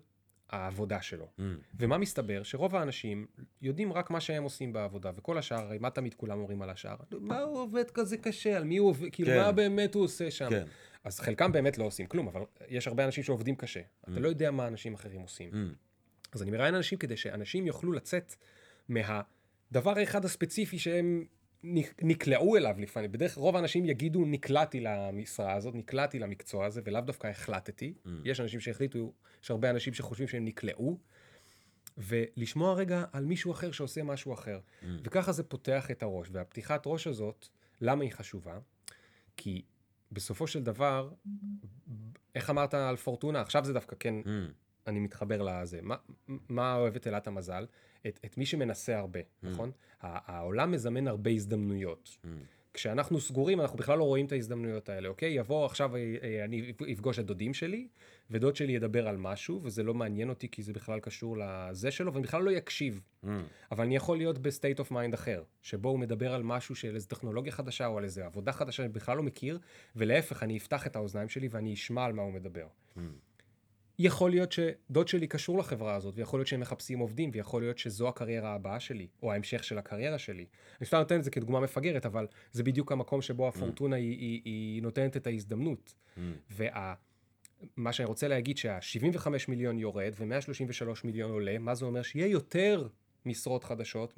העבודה שלו.
Mm.
ומה מסתבר? שרוב האנשים יודעים רק מה שהם עושים בעבודה, וכל השאר, הרי מה תמיד כולם אומרים על השאר? מה הוא עובד כזה קשה? על מי הוא עובד? כאילו,
כן.
מה באמת הוא עושה שם?
כן.
אז חלקם באמת לא עושים כלום, אבל יש הרבה אנשים שעובדים קשה.
Mm.
אתה לא יודע מה אנשים אחרים עושים.
Mm.
אז אני מראיין אנשים כדי שאנשים יוכלו לצאת מהדבר האחד הספציפי שהם נק- נקלעו אליו לפעמים. בדרך כלל רוב האנשים יגידו נקלעתי למשרה הזאת, נקלעתי למקצוע הזה, ולאו דווקא החלטתי.
Mm.
יש אנשים שהחליטו, יש הרבה אנשים שחושבים שהם נקלעו, ולשמוע רגע על מישהו אחר שעושה משהו אחר.
Mm.
וככה זה פותח את הראש. והפתיחת ראש הזאת, למה היא חשובה? כי בסופו של דבר, איך אמרת על פורטונה? עכשיו זה דווקא כן
Mm.
אני מתחבר לזה. מה, מה אוהבת אלת המזל? את, את מי שמנסה הרבה, נכון? ה- העולם מזמן הרבה הזדמנויות.
Mm.
כשאנחנו סגורים, אנחנו בכלל לא רואים את ההזדמנויות האלה, אוקיי? יבוא עכשיו, אה, אה, אני אפגוש את דודים שלי, ודוד שלי ידבר על משהו, וזה לא מעניין אותי כי זה בכלל קשור לזה שלו, ואני בכלל לא יקשיב.
Mm.
אבל אני יכול להיות ב state of mind אחר, שבו הוא מדבר על משהו של איזו טכנולוגיה חדשה או על איזו עבודה חדשה שאני בכלל לא מכיר, ולהפך, אני אפתח את האוזניים שלי ואני אשמע על מה הוא מדבר.
Mm.
יכול להיות שדוד שלי קשור לחברה הזאת, ויכול להיות שהם מחפשים עובדים, ויכול להיות שזו הקריירה הבאה שלי, או ההמשך של הקריירה שלי. אני סתם נותן את זה כדוגמה מפגרת, אבל זה בדיוק המקום שבו הפורטונה היא, היא, היא נותנת את ההזדמנות.
Mm.
ומה שאני רוצה להגיד שה-75 מיליון יורד ו-133 מיליון עולה, מה זה אומר? שיהיה יותר משרות חדשות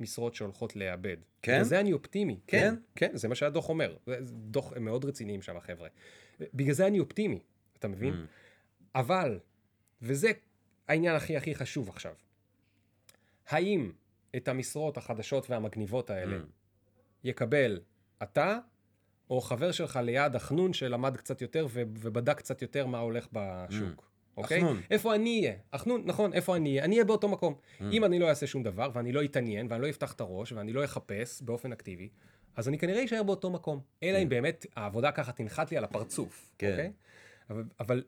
ממשרות שהולכות לאבד.
כן?
בזה אני אופטימי.
כן?
כן, כן, זה מה שהדוח אומר. זה זה דוח, הם מאוד רציניים שם, החבר'ה. בגלל זה אני אופטימי, אתה מבין?
Mm.
אבל, וזה העניין הכי הכי חשוב עכשיו, האם את המשרות החדשות והמגניבות האלה
Mm.
יקבל אתה, או חבר שלך ליד החנון שלמד קצת יותר ו- ובדק קצת יותר מה הולך בשוק, אוקיי?
החנון.
איפה אני אהיה? החנון, נכון, איפה אני אהיה? אני אהיה באותו מקום. אם אני לא אעשה שום דבר, ואני לא אתעניין, ואני לא אפתח את הראש, ואני לא אחפש באופן אקטיבי, אז אני כנראה אשאר באותו מקום. אלא אם באמת העבודה ככה תנחת לי על הפרצוף,
כן.
אוקיי? אבל, אבל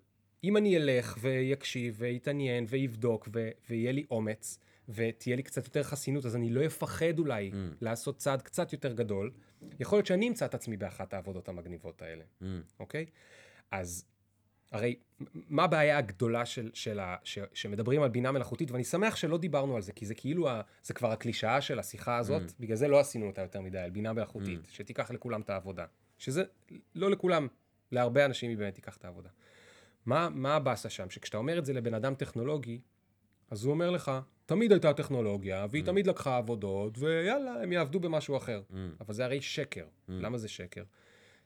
אם אני אלך ויקשיב ויתעניין ויבדוק ו- ויהיה לי אומץ ותהיה לי קצת יותר חסינות, אז אני לא אפחד אולי
Mm.
לעשות צעד קצת יותר גדול. יכול להיות שאני אמצא את עצמי באחת העבודות המגניבות האלה,
Mm.
אוקיי? אז הרי מה הבעיה הגדולה של, של ה, ש, שמדברים על בינה מלאכותית, ואני שמח שלא דיברנו על זה, כי זה כאילו, ה, זה כבר הקלישאה של השיחה הזאת,
Mm.
בגלל זה לא עשינו אותה יותר מדי, על בינה מלאכותית, שתיקח לכולם את העבודה. שזה לא לכולם, להרבה אנשים היא באמת תיקח את העבודה. מה, מה הבאסה שם? שכשאתה אומר את זה לבן אדם טכנולוגי, אז הוא אומר לך, תמיד הייתה טכנולוגיה, והיא
Mm.
תמיד לקחה עבודות, ויאללה, הם יעבדו במשהו אחר.
Mm.
אבל זה הרי שקר. למה זה שקר?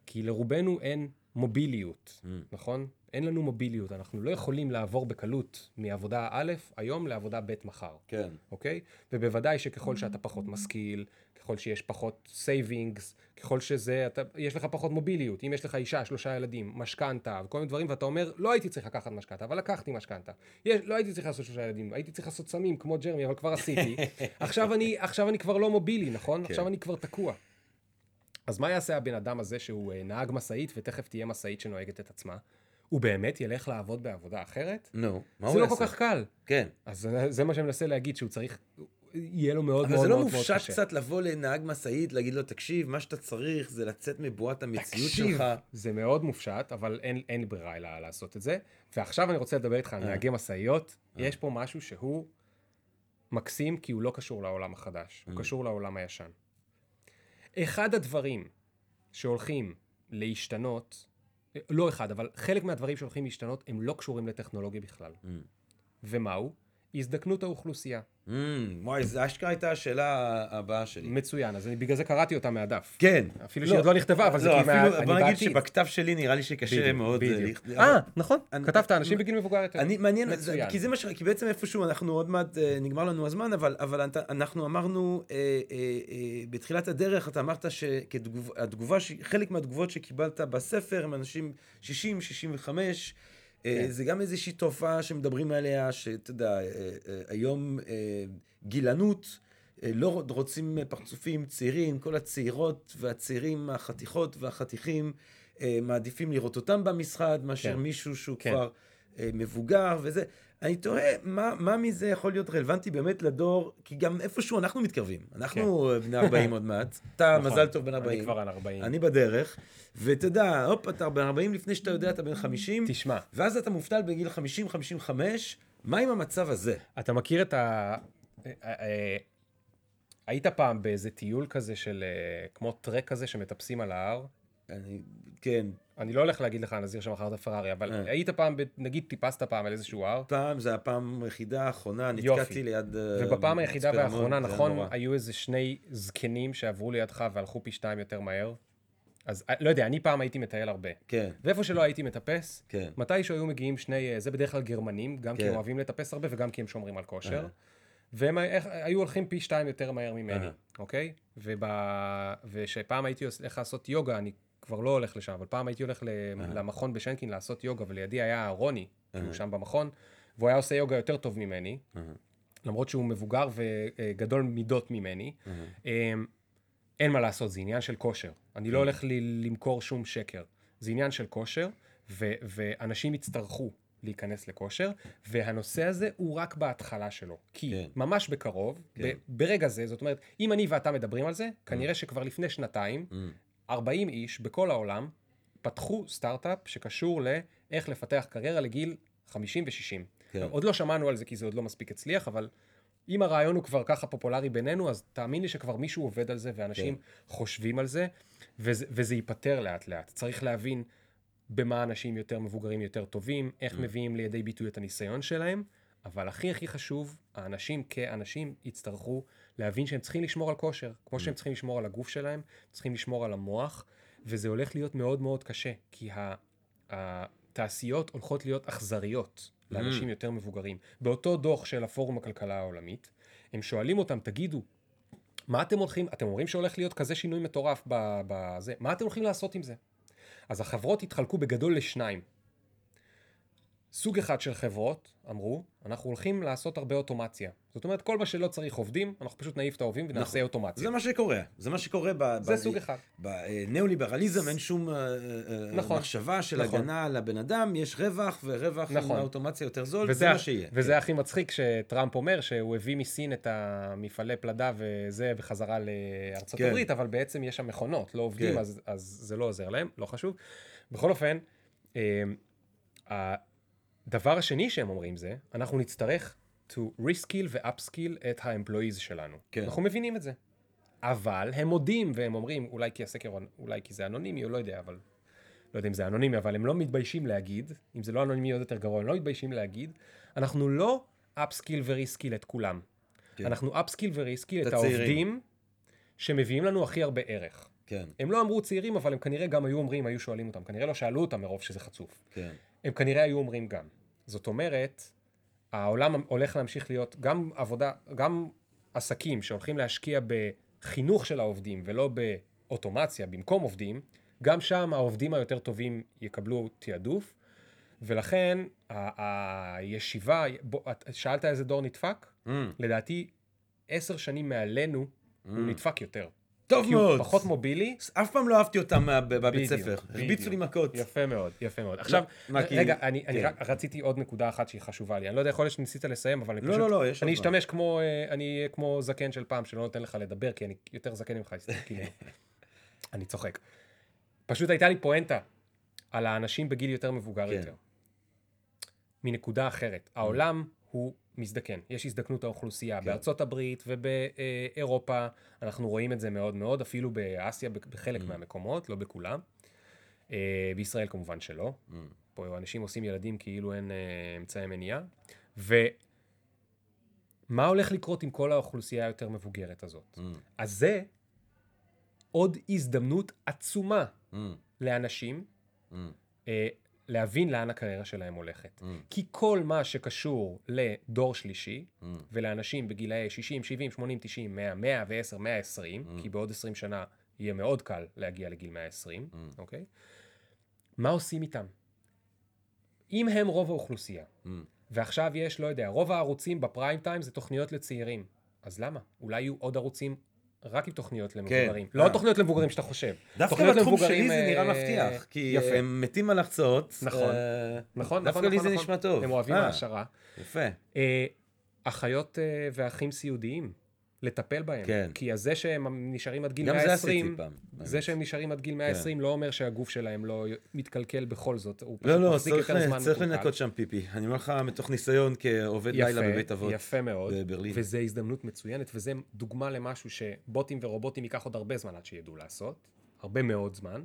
כי לרובנו אין מוביליות, נכון? אין לנו מוביליות, אנחנו לא יכולים לעבור בקלות מעבודה א' היום לעבודה ב' מחר,
כן.
אוקיי? ובוודאי שככל שאתה פחות משכיל, ככל שיש פחות savings, ככל שזה, אתה, יש לך פחות מוביליות. אם יש לך אישה, שלושה ילדים, משכנתה וכל מיני דברים, ואתה אומר, לא הייתי צריך לקחת משכנתה, אבל לקחתי משכנתה. לא הייתי צריך לעשות שלושה ילדים, הייתי צריך לעשות סמים כמו ג'רמי, אבל כבר עשיתי. עכשיו, אני, עכשיו אני כבר לא mobile-י, נכון?
כן.
עכשיו אני כבר תקוע. אז מה יעשה הבן אדם הזה שהוא אה, נהג משאית, ותכף תהיה משאית שנוהגת את עצמה? הוא באמת ילך לעבוד בעבודה אחרת?
נו, מה
זה
הוא
לא
יעשה?
כל כך קל.
כן.
אז זה- זה מה שאני מנסה להגיד, שהוא צריך, יהיה לו מאוד
אבל
מאוד
זה לא
מאוד מאוד
מופשט
קשה.
קצת לבוא לנהג משאית, להגיד לו, תקשיב, מה שאתה צריך זה לצאת מבועת המציאות
תקשיב,
שלך.
זה מאוד מופשט, אבל אין, אין לי ברירה אלא לעשות את זה. ועכשיו אני רוצה לדבר איתך על
אה.
נהגי משאיות. יש פה משהו שהוא מקסים, כי הוא לא קשור לעולם החדש,
אה.
הוא קשור לעולם הישן. אחד הדברים שהולכים להשתנות, לא אחד, אבל חלק מהדברים שהולכים להשתנות, הם לא קשורים לטכנולוגיה בכלל. ומהו? הזדקנות האוכלוסייה.
Mm, וואי, זה אשכרה הייתה השאלה הבאה שלי.
מצוין, אז אני בגלל זה קראתי אותה מהדף.
כן.
אפילו שהיא עוד לא נכתבה, אבל זה
לא,
כי מה-
אפילו,
אני
בוא נגיד
בעתיד.
שבכתב שלי נראה לי שקשה
בדיוק,
מאוד. אה,
בדיוק. אה, נכון,
אני-
כתבת אנשים בגיל מבוגר יותר.
אני מעניין, זה-. כי זה מה ש... כי בעצם איפשהו אנחנו עוד מעט, אה, נגמר לנו הזמן, אבל, אבל אתה- אנחנו אמרנו, אה, אה, אה, בתחילת הדרך, אתה אמרת שהתגובה, חלק מהתגובות שקיבלת בספר הם אנשים 60, 65, אה,
כן.
זה גם איזושהי תופעה שמדברים עליה, שאתה יודע, אה, אה, היום אה, גילנות, אה, לא רוצים פרצופים צעירים, כל הצעירות והצעירים, החתיכות והחתיכים, אה, מעדיפים לראות אותם במשרד, מאשר
כן.
מישהו שהוא
כן.
כבר אה, מבוגר וזה. אני תוהה, מה, מה מזה יכול להיות רלוונטי באמת לדור, כי גם איפשהו אנחנו מתקרבים. אנחנו בני 40 עוד מעט, אתה
נכון.
מזל טוב בן 40.
אני כבר על 40.
אני בדרך, ואתה יודע, הופ, אתה בן 40 לפני שאתה יודע, אתה בן 50,
תשמע,
ואז אתה מובטל בגיל 50-55, מה עם המצב הזה?
אתה מכיר את ה... אה, אה, היית פעם באיזה טיול כזה של, אה, כמו טרק כזה שמטפסים על ההר?
אני, כן,
אני לא הולך להגיד לך נזיר שמכרת פרארי, אבל
אה.
היית פעם, נגיד טיפסת פעם על איזשהו הר,
פעם, זה הפעם היחידה האחרונה. נתקעתי ליד... אה,
ובפעם היחידה והאחרונה, נכון,
נורא.
היו איזה שני זקנים שעברו לידך והלכו פי שתיים יותר מהר? אז אה, לא יודע, אני פעם הייתי מטייל הרבה.
כן,
ואיפה שלא הייתי מטפס,
כן.
מתישהו היו מגיעים שני, אה, זה בדרך כלל גרמנים, גם כי
כן.
הם אוהבים לטפס הרבה וגם כי הם שומרים על כושר.
אה.
והם איך- היו הולכים פי שתיים יותר מהר ממני. אוקיי? וב... ושפעם הייתי הולך לעשות יוגה, אני כבר לא הולך לשם, אבל פעם הייתי הולך. למכון בשנקין לעשות יוגה, ולידי היה רוני, שהוא. שם במכון, והוא היה עושה יוגה יותר טוב ממני. למרות שהוא מבוגר וגדול מידות ממני. אמ, אין מה לעשות, זה עניין של כושר. אני לא הולך ל- למכור שום שקר. זה עניין של כושר, ו- ואנשים יצטרכו להיכנס לכושר, והנושא הזה הוא רק בהתחלה שלו. כי
כן.
ממש בקרוב,
כן.
ב- ברגע זה, זאת אומרת, אם אני ואתה מדברים על זה, כנראה שכבר לפני שנתיים. 40 איש בכל העולם פתחו סטארט-אפ שקשור לאיך לפתח קריירה לגיל 50 ו-60.
כן.
עוד לא שמענו על זה כי זה עוד לא מספיק הצליח, אבל אם הרעיון הוא כבר ככה פופולרי בינינו, אז תאמין לי שכבר מישהו עובד על זה ואנשים
כן.
חושבים על זה, וזה, וזה ייפתר לאט לאט. צריך להבין במה אנשים יותר מבוגרים יותר טובים, איך
Mm.
מביאים לידי ביטוי את הניסיון שלהם, אבל הכי הכי חשוב, האנשים כאנשים יצטרכו להבין שהם צריכים לשמור על כושר, כמו
Mm.
שהם צריכים לשמור על הגוף שלהם, צריכים לשמור על המוח, וזה הולך להיות מאוד מאוד קשה, כי התעשיות הולכות להיות אכזריות לאנשים
Mm.
יותר מבוגרים. באותו דוח של הפורום הכלכלה העולמית, הם שואלים אותם, תגידו, מה אתם הולכים, אתם אומרים שהולך להיות כזה שינוי מטורף בזה, מה אתם הולכים לעשות עם זה? אז החברות התחלקו בגדול לשניים. סוג אחד של חברות אמרו, אנחנו הולכים לעשות הרבה אוטומציה. זאת אומרת, כל מה שלא צריך עובדים, אנחנו פשוט נעיף את העובדים ונעשה
נכון.
אוטומציה.
זה מה שקורה, זה מה שקורה ב...
זה
ב-
סוג אחד.
בניאו-ליברליזם אין שום אה, אה,
נכון.
מחשבה של
נכון.
הגנה על הבן אדם, יש רווח, ורווח עם
נכון.
האוטומציה יותר זול,
וזה,
זה מה שיהיה.
וזה הכי מצחיק שטראמפ אומר שהוא הביא מסין את המפעלי פלדה וזה בחזרה לארצות
כן.
הברית, אבל בעצם יש שם מכונות, לא עובדים,
כן.
אז, אז זה לא עוזר להם, לא חשוב. בכל אופן, הדבר השני שהם אומרים זה, אנחנו נצטרך to reskill ו-upskill את ה-employees שלנו.
כן.
אנחנו מבינים את זה. אבל הם מודים והם אומרים, אולי כי הסקר, אולי כי זה אנונימי, או לא יודע, אבל... לא יודע אם זה אנונימי, אבל הם לא מתביישים להגיד, אם זה לא אנונימי עוד יותר גרוע, הם לא מתביישים להגיד, אנחנו לא אפסקיל וריסקיל את כולם.
כן.
אנחנו אפסקיל וריסקיל את
את.
העובדים שמביאים לנו הכי הרבה ערך.
כן,
הם לא אמרו צעירים, אבל הם כנראה גם היו אומרים, היו שואלים אותם. כנראה לא שאלו אותם מרוב שזה חצוף.
כן.
הם כנראה היו אומרים גם. זאת אומרת, העולם הולך להמשיך להיות גם עבודה, גם עסקים שהולכים להשקיע בחינוך של העובדים ולא באוטומציה במקום עובדים, גם שם העובדים היותר טובים יקבלו תעדוף, ולכן ה- הישיבה, בוא, שאלת איזה דור נדפק?
Mm,
לדעתי, עשר שנים מעלינו, הוא נדפק יותר.
טוב
כי הוא
מאוד.
פחות מובילי,
אף פעם לא אהבתי אותם בבית ספר. הרביצו לי. מכות.
יפה מאוד, יפה מאוד. עכשיו,
מה, כי-
רגע, אני, אני
כן.
רק רציתי עוד נקודה אחת שהיא חשובה לי. אני לא יודע, יכול להיות שניסית לסיים, אבל אני
לא,
פשוט...
לא, לא, יש עוד
אני. אשתמש כמו, אה, אני כמו זקן של פעם, שלא נותן לך לדבר, כי אני יותר זקן ממך, כאילו... אני צוחק. פשוט הייתה לי פואנטה על האנשים בגיל יותר מבוגר
כן.
יותר. מנקודה אחרת. העולם הוא מזדקן, יש הזדקנות האוכלוסייה.
כן.
בארצות הברית ובאירופה, אנחנו רואים את זה מאוד מאוד, אפילו באסיה בחלק מהמקומות, לא בכולם. אה, בישראל כמובן שלא. פה אנשים עושים ילדים כאילו אין אה, אמצעי מניעה. ומה הולך לקרות עם כל האוכלוסייה היותר מבוגרת הזאת?
Mm,
אז זה עוד הזדמנות עצומה
mm,
לאנשים
mm,
אה, להבין לאן הקריירה שלהם הולכת.
mm,
כי כל מה שקשור לדור שלישי,
mm.
ולאנשים בגילאי 60, 70, 80, 90, 100, 110, 120,
Mm.
כי בעוד 20 שנה יהיה מאוד קל להגיע לגיל 120,
Mm.
אוקיי? מה עושים איתם? אם הם רוב האוכלוסייה,
Mm.
ועכשיו יש, לא יודע, רוב הערוצים בפריים טיים זה תוכניות לצעירים, אז למה? אולי יהיו עוד ערוצים רק עם תוכניות למבוגרים. לא
אה.
תוכניות למבוגרים שאתה חושב.
דווקא בתחום שלי זה נראה
אה,
מבטיח, כי
יפה.
הם מתים על הרצאות.
נכון.
אה,
נכון,
דווקא
נכון,
לי
נכון,
זה
נכון.
נשמע טוב.
הם אוהבים
אה,
העשרה.
יפה.
אה, אחיות אה, ואחים סיעודיים, לטפל בהם.
כן.
כי זה שהם נשארים עד גיל
גם זה
120,
עשיתי פעם.
זה שהם נשארים עד גיל 120 לא אומר שהגוף שלהם לא מתקלקל בכל זאת, הוא פשוט
לא, לא,
מחזיק
צריך
יותר זמן
לנ- צריך
מקולקל.
לנקות שם פיפי. אני אומר לך מתוך ניסיון כעובד לילה בבית אבות
יפה מאוד,
בברלין.
וזו הזדמנות מצוינת, וזה דוגמה למשהו שבוטים ורובוטים ייקח עוד הרבה זמן עד שידעו לעשות, הרבה מאוד זמן,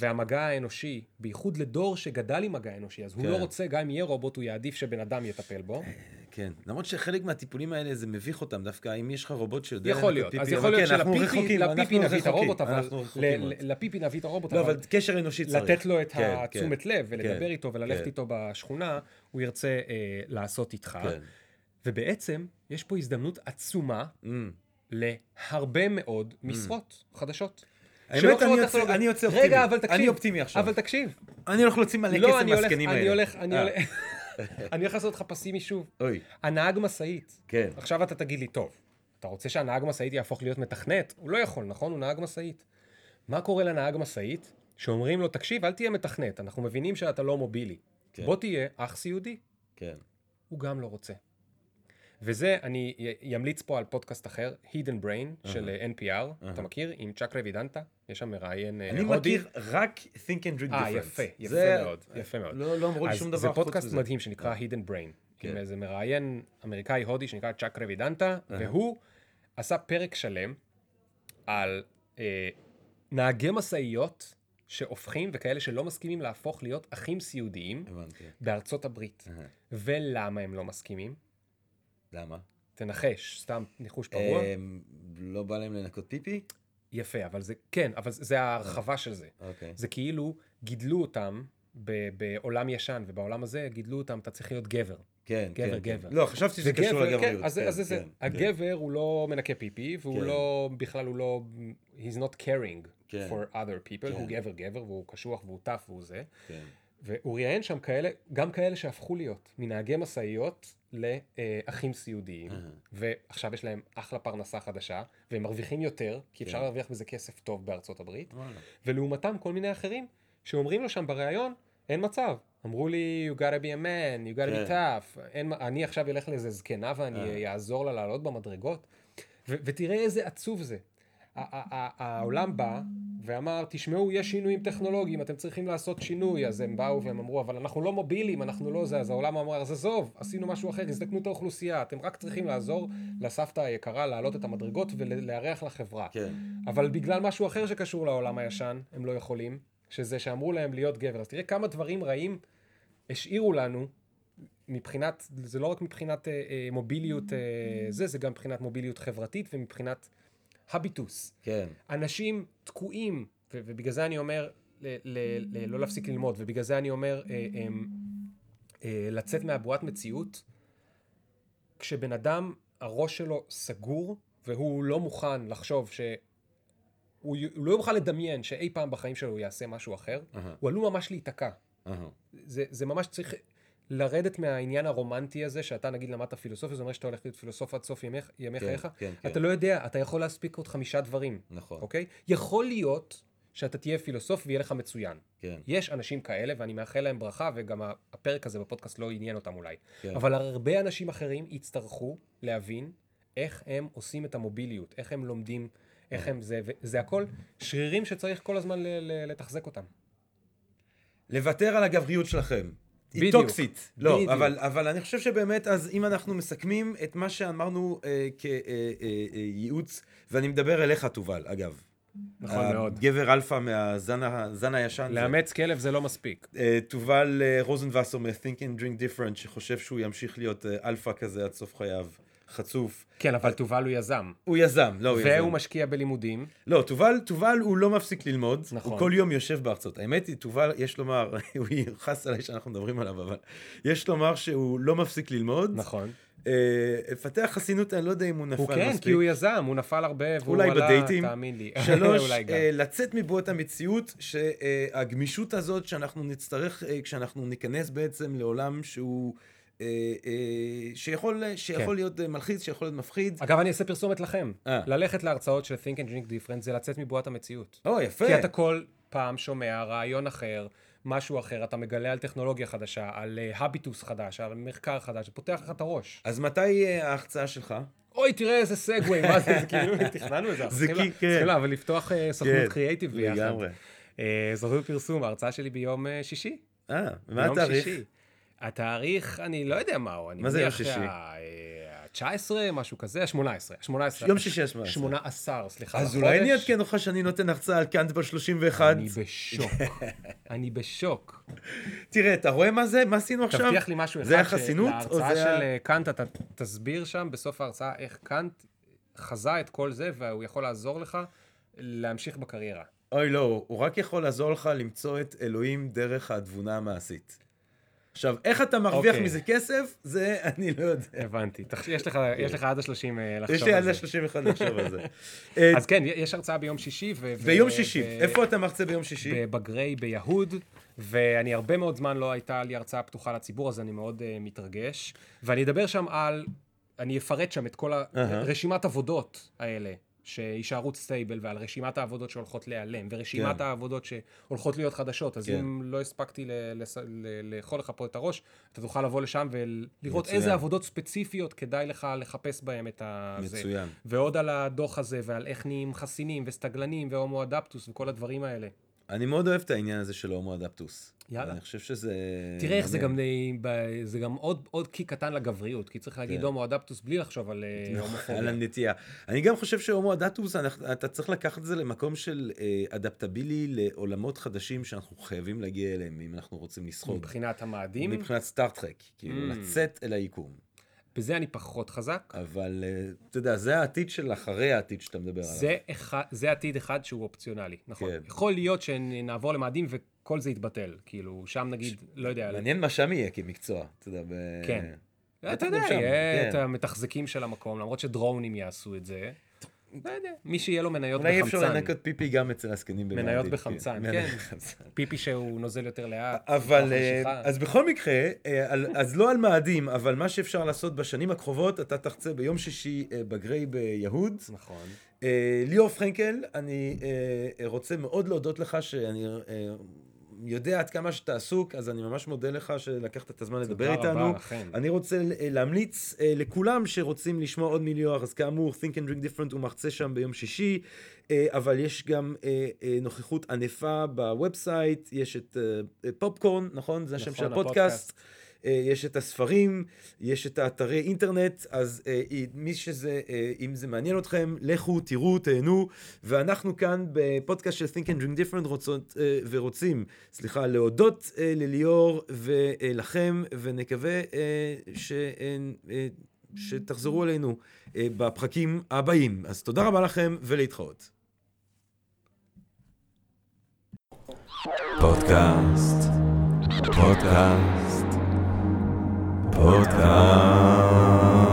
והמגע האנושי, בייחוד לדור שגדל עם מגע אנושי, אז הוא
כן.
לא רוצה, גם אם יהיה רובוט, הוא יעדיף שבן אדם יטפל בו.
כן. למרות שחלק מהטיפולים האלה זה מביך אותם דווקא, אם יש לך רובוט שיודע...
יכול להיות, אז יכול להיות
כן,
שלפיפי נביא את הרובוט, אבל לפיפי נביא את הרובוט,
לא,
אבל
קשר אנושי צריך.
לתת לו את
כן,
התשומת
כן.
לב ולדבר
כן,
איתו וללכת
כן.
איתו בשכונה, הוא ירצה אה, לעשות איתך.
כן.
ובעצם, יש פה הזדמנות עצומה
Mm.
להרבה מאוד משרות חדשות.
האמת, אני יוצא- אופטימי.
רגע, אבל תקשיב.
אני אופטימי עכשיו.
אבל תקשיב.
אני הולך להוציא מלא
לא,
כסף מהזקנים האלה.
אני הולך, אני
אה,
הולך, אני הולך לעשות לך פסימי שוב.
אוי,
הנהג משאית.
כן.
עכשיו אתה תגיד לי, טוב, אתה רוצה שהנהג משאית יהפוך להיות מתכנת? הוא לא יכול, נכון? הוא נהג משאית. מה קורה לנהג משאית שאומרים לו, תקשיב, אל תהיה מתכנת, אנחנו מבינים שאתה לא מובילי.
כן.
בוא תהיה אח סיעודי.
כן.
הוא גם לא רוצה. וזה, אני אמליץ פה על פודקאסט אחר, Hidden Brain של אה, NPR, אתה מכיר? עם צ'אק רבידנטה, יש שם מראיין אה,
אני
הודי.
מכיר רק Think and Drink Different.
אה, יפה, יפה
זה-
מאוד, יפה מאוד.
לא לא אמרו לי שום
זה
דבר חוץ
פודקאסט
מזה.
מדהים שנקרא Hidden Brain,
כן.
עם איזה מראיין אמריקאי הודי שנקרא צ'אק רבידנטה, והוא עשה פרק שלם על אה, נהגי משאיות שהופכים וכאלה שלא מסכימים להפוך להיות אחים סיעודיים
הבנתי.
בארצות הברית.
אהה.
ולמה הם לא מסכימים?
למה?
תנחש, סתם ניחוש פרוע.
אמ, לא בא להם לנקות פיפי?
יפה, אבל זה, כן, אבל זה- ההרחבה של זה.
אוקיי.
זה כאילו גידלו אותם ב- בעולם ישן, ובעולם הזה גידלו אותם, אתה צריך להיות גבר.
כן,
גבר,
כן,
גבר.
כן. לא, חשבתי שזה קשור
וגבר,
לגבריות.
כן, אז
כן,
אז זה זה.
כן, כן.
הגבר הוא לא מנקה פיפי, והוא
כן.
לא, בכלל הוא לא, he's not caring
כן.
for other people,
כן.
הוא גבר גבר, והוא קשוח והוא טף והוא זה.
כן.
והוא ראיין שם כאלה, גם כאלה שהפכו להיות מנהגי משאיות לאחים סיעודיים. ועכשיו יש להם אחלה פרנסה חדשה, והם מרוויחים יותר, כי אפשר
כן.
להרוויח בזה כסף טוב בארצות הברית. ולעומתם כל מיני אחרים שאומרים לו שם בריאיון, אין מצב. אמרו לי, you gotta be a man, you gotta be
כן.
tough. אין, אני עכשיו אלך לאיזה זקנה ואני
אה.
אעזור לה לעלות במדרגות. ותראה איזה עצוב זה. העולם בא ואמר, תשמעו, יש שינויים טכנולוגיים, אתם צריכים לעשות שינוי. אז הם באו והם אמרו, אבל אנחנו לא מובילים, אנחנו לא זה. אז העולם אמר, אז עזוב, עשינו משהו אחר, הזדקנו את האוכלוסייה, אתם רק צריכים לעזור לסבתא היקרה לעלות את המדרגות ולארח לחברה.
כן.
אבל בגלל משהו אחר שקשור לעולם הישן, הם לא יכולים, שזה שאמרו להם להיות גבר. אז תראה כמה דברים רעים השאירו לנו מבחינת, זה לא רק מבחינת אה, אה, מוביליות אה, זה, זה גם מבחינת מוביליות חברתית ומבחינת הביטוס.
כן.
אנשים תקועים, ו- ובגלל זה אני אומר ל- ל- ל- לא להפסיק ללמוד, ובגלל זה אני אומר אה, אה, אה, לצאת מהבועת מציאות, כשבן אדם, הראש שלו סגור, והוא לא מוכן לחשוב ש... הוא, הוא לא מוכן לדמיין שאי פעם בחיים שלו הוא יעשה משהו אחר,
אהה.
הוא עלול ממש להיתקע.
אהה.
זה, זה ממש צריך לרדת מהעניין הרומנטי הזה, שאתה נגיד למדת פילוסופיה, זה אומר שאתה הולך להיות פילוסוף עד סוף ימיך, ימי
כן,
חייך.
כן, כן.
אתה לא יודע, אתה יכול להספיק עוד חמישה דברים,
נכון.
אוקיי? יכול להיות שאתה תהיה פילוסוף ויהיה לך מצוין.
כן.
יש אנשים כאלה, ואני מאחל להם ברכה, וגם הפרק הזה בפודקאסט לא עניין אותם אולי.
כן.
אבל הרבה אנשים אחרים יצטרכו להבין איך הם עושים את המוביליות, איך הם לומדים, איך הם זה, וזה הכל שרירים שצריך כל הזמן לתחזק אותם.
לוותר על הגבריות שלכם. היא
בדיוק.
טוקסית. לא,
בדיוק.
אבל, אבל אני חושב שבאמת, אז אם אנחנו מסכמים את מה שאמרנו אה, כייעוץ, ואני מדבר אליך, תובל, אגב.
נכון מאוד.
גבר אלפא מהזן הישן. זה.
לאמץ כלב זה לא מספיק.
אה, תובל אה, רוזנבסר מ-Think and Drink Different, שחושב שהוא ימשיך להיות אה, אלפא כזה עד סוף חייו, חצוף.
כן, אבל תובל הוא יזם.
הוא יזם, לא הוא יזם.
והוא משקיע בלימודים.
לא, תובל, תובל הוא לא מפסיק ללמוד,
נכון.
הוא כל יום יושב בהרצאות. האמת היא, תובל, יש לומר, הוא יכעס עליי שאנחנו מדברים עליו, אבל יש לומר שהוא לא מפסיק ללמוד.
נכון.
אה, פתח חסינות, אני לא יודע אם הוא נפל
הוא
מספיק.
כן, כי הוא יזם, הוא נפל הרבה, והוא
אולי
עלה,
בדייטים.
תאמין לי.
שלוש. אה, לצאת מבועת המציאות, שהגמישות הזאת שאנחנו נצטרך, אה, כשאנחנו ניכנס בעצם לעולם שהוא, אה, אה, שיכול, שיכול
כן.
להיות אה, מלחיץ, שיכול להיות מפחיד.
אגב, אני אעשה פרסומת לכם.
אה.
ללכת להרצאות של Think and Drink Different זה לצאת מבועת המציאות.
או, יפה.
כי אתה כל פעם שומע רעיון אחר, משהו אחר, אתה מגלה על טכנולוגיה חדשה, על הביטוס חדש, על מחקר חדש, פותח לך את הראש.
אז מתי אה, ההחצאה שלך?
אוי, תראה איזה סגווי, מה זה, זה כאילו, תכננו את זה.
זה כי- כן.
צריכים לה, אבל לפתוח אה, סוכנות
כן,
קריאייטיב ביחד.
לגמרי.
אה, סוכנות פרסום, ההרצאה שלי ביום אה, שישי.
אה,
ביום
התאריך?
התאריך, אני לא יודע מהו. אני
מה זה יום שישי?
שה-19, משהו כזה, ה-18. ה-18.
יום שישי ה-18.
18, סליחה.
אז. אולי אני אעדכן אותך שאני נותן הרצאה על קאנט ב-31.
אני בשוק. אני בשוק.
תראה, אתה רואה מה זה? מה עשינו עכשיו?
תבטיח לי משהו אחד.
זה החסינות?
להרצאה של אה, קאנט, אתה תסביר שם בסוף ההרצאה איך קאנט חזה את כל זה, והוא יכול לעזור לך להמשיך בקריירה.
אוי, לא, הוא רק יכול לעזור לך למצוא את אלוהים דרך התבונה המעשית. עכשיו, איך אתה מרוויח
אוקיי.
מזה כסף, זה אני לא יודע.
הבנתי. יש לך- יש לך עד ה-30 לחשוב
יש לי
על
עד
זה.
ל-31 לחשוב על זה. אה,
אז כן, יש הרצאה ביום שישי. ו-
ביום שישי,
ו-
איפה אתה מרצה ביום שישי?
בגריי ביהוד, ואני הרבה מאוד זמן לא הייתה לי הרצאה פתוחה לציבור, אז אני מאוד uh, מתרגש. ואני אדבר שם על, אני אפרט שם את כל. הרשימת עבודות האלה. שיישארו stable ועל רשימת העבודות שהולכות להיעלם ורשימת
כן.
העבודות שהולכות להיות חדשות אז
כן.
אם לא הספקתי לאכול לך פה את הראש אתה תוכל לבוא לשם ולראות
מצוין.
איזה עבודות ספציפיות כדאי לך לחפש בהם את ה... זה.
מצוין.
ועוד על הדוח הזה ועל איך נהיים חסינים וסטגלנים והומו אדפטוס וכל הדברים האלה.
אני מאוד אוהב את העניין הזה של הומו אדפטוס.
יאללה.
אני חושב שזה...
תראה איך זה. גם, זה גם עוד, עוד key קטן לגבריות, כי צריך להגיד
כן.
הומו אדפטוס בלי לחשוב על אה,
על
הומופוביה.
הנטייה. אני גם חושב שהומו אדפטוס, אתה צריך לקחת את זה למקום של אה, אדפטבילי לעולמות חדשים שאנחנו חייבים להגיע אליהם, אם אנחנו רוצים לשרוד.
מבחינת המאדים,
מבחינת סטארט-טרק, כאילו
Mm.
לצאת אל היקום.
בזה אני פחות חזק.
אבל אה, אתה יודע, זה העתיד של אחרי העתיד שאתה מדבר עליו.
זה, אחד, זה עתיד אחד שהוא אופציונלי, נכון.
כן.
יכול להיות שנעבור למאדים וכל זה יתבטל. כאילו, שם נגיד, לא יודע,
מעניין מה שם יהיה כמקצוע, אתה יודע. ב-
כן. אתה יודע, יהיה
כן.
את המתחזקים של המקום, למרות שדרונים יעשו את זה. לא יודע, מי שיהיה לו מניות
אולי אפשר
בחמצן.
לנקות פיפי גם אצל הזקנים.
מניות בחמצן, כן.
בחמצן.
פיפי שהוא נוזל יותר לאט.
אבל, אה. אז בכל מקרה, אה, אז לא על מאדים, אבל מה שאפשר לעשות בשנים הקרובות, אתה תחצה ביום שישי אה, בגריי ביהוד.
נכון.
ליאור פרנקל, אני רוצה מאוד להודות לך שאני יודע עד כמה שאתה עסוק, אז אני ממש מודה לך שלקחת את הזמן לדבר
תודה
איתנו.
רבה לכם.
אני רוצה להמליץ אה, לכולם שרוצים לשמוע עוד מליאור, אז כאמור, Think and Drink Different הוא מרצה שם ביום שישי, אה, אבל יש גם אה, נוכחות ענפה ב website, יש את פופקורן, נכון? זה השם
נכון,
של הפודקאסט. אה, יש את הספרים, יש את האתרי אינטרנט, אז אה, מי שזה, אה, אם זה מעניין אתכם, לכו, תראו, תהנו, ואנחנו כאן בפודקאסט של Think and Drink Different רוצות אה, ורוצים, סליחה, להודות אה, לליאור ולכם, ונקווה אה, שתחזרו אלינו אה, בפרקים הבאים. אז תודה רבה לכם ולהתחאות. פודקאסט, פודקאסט, פודקאסט.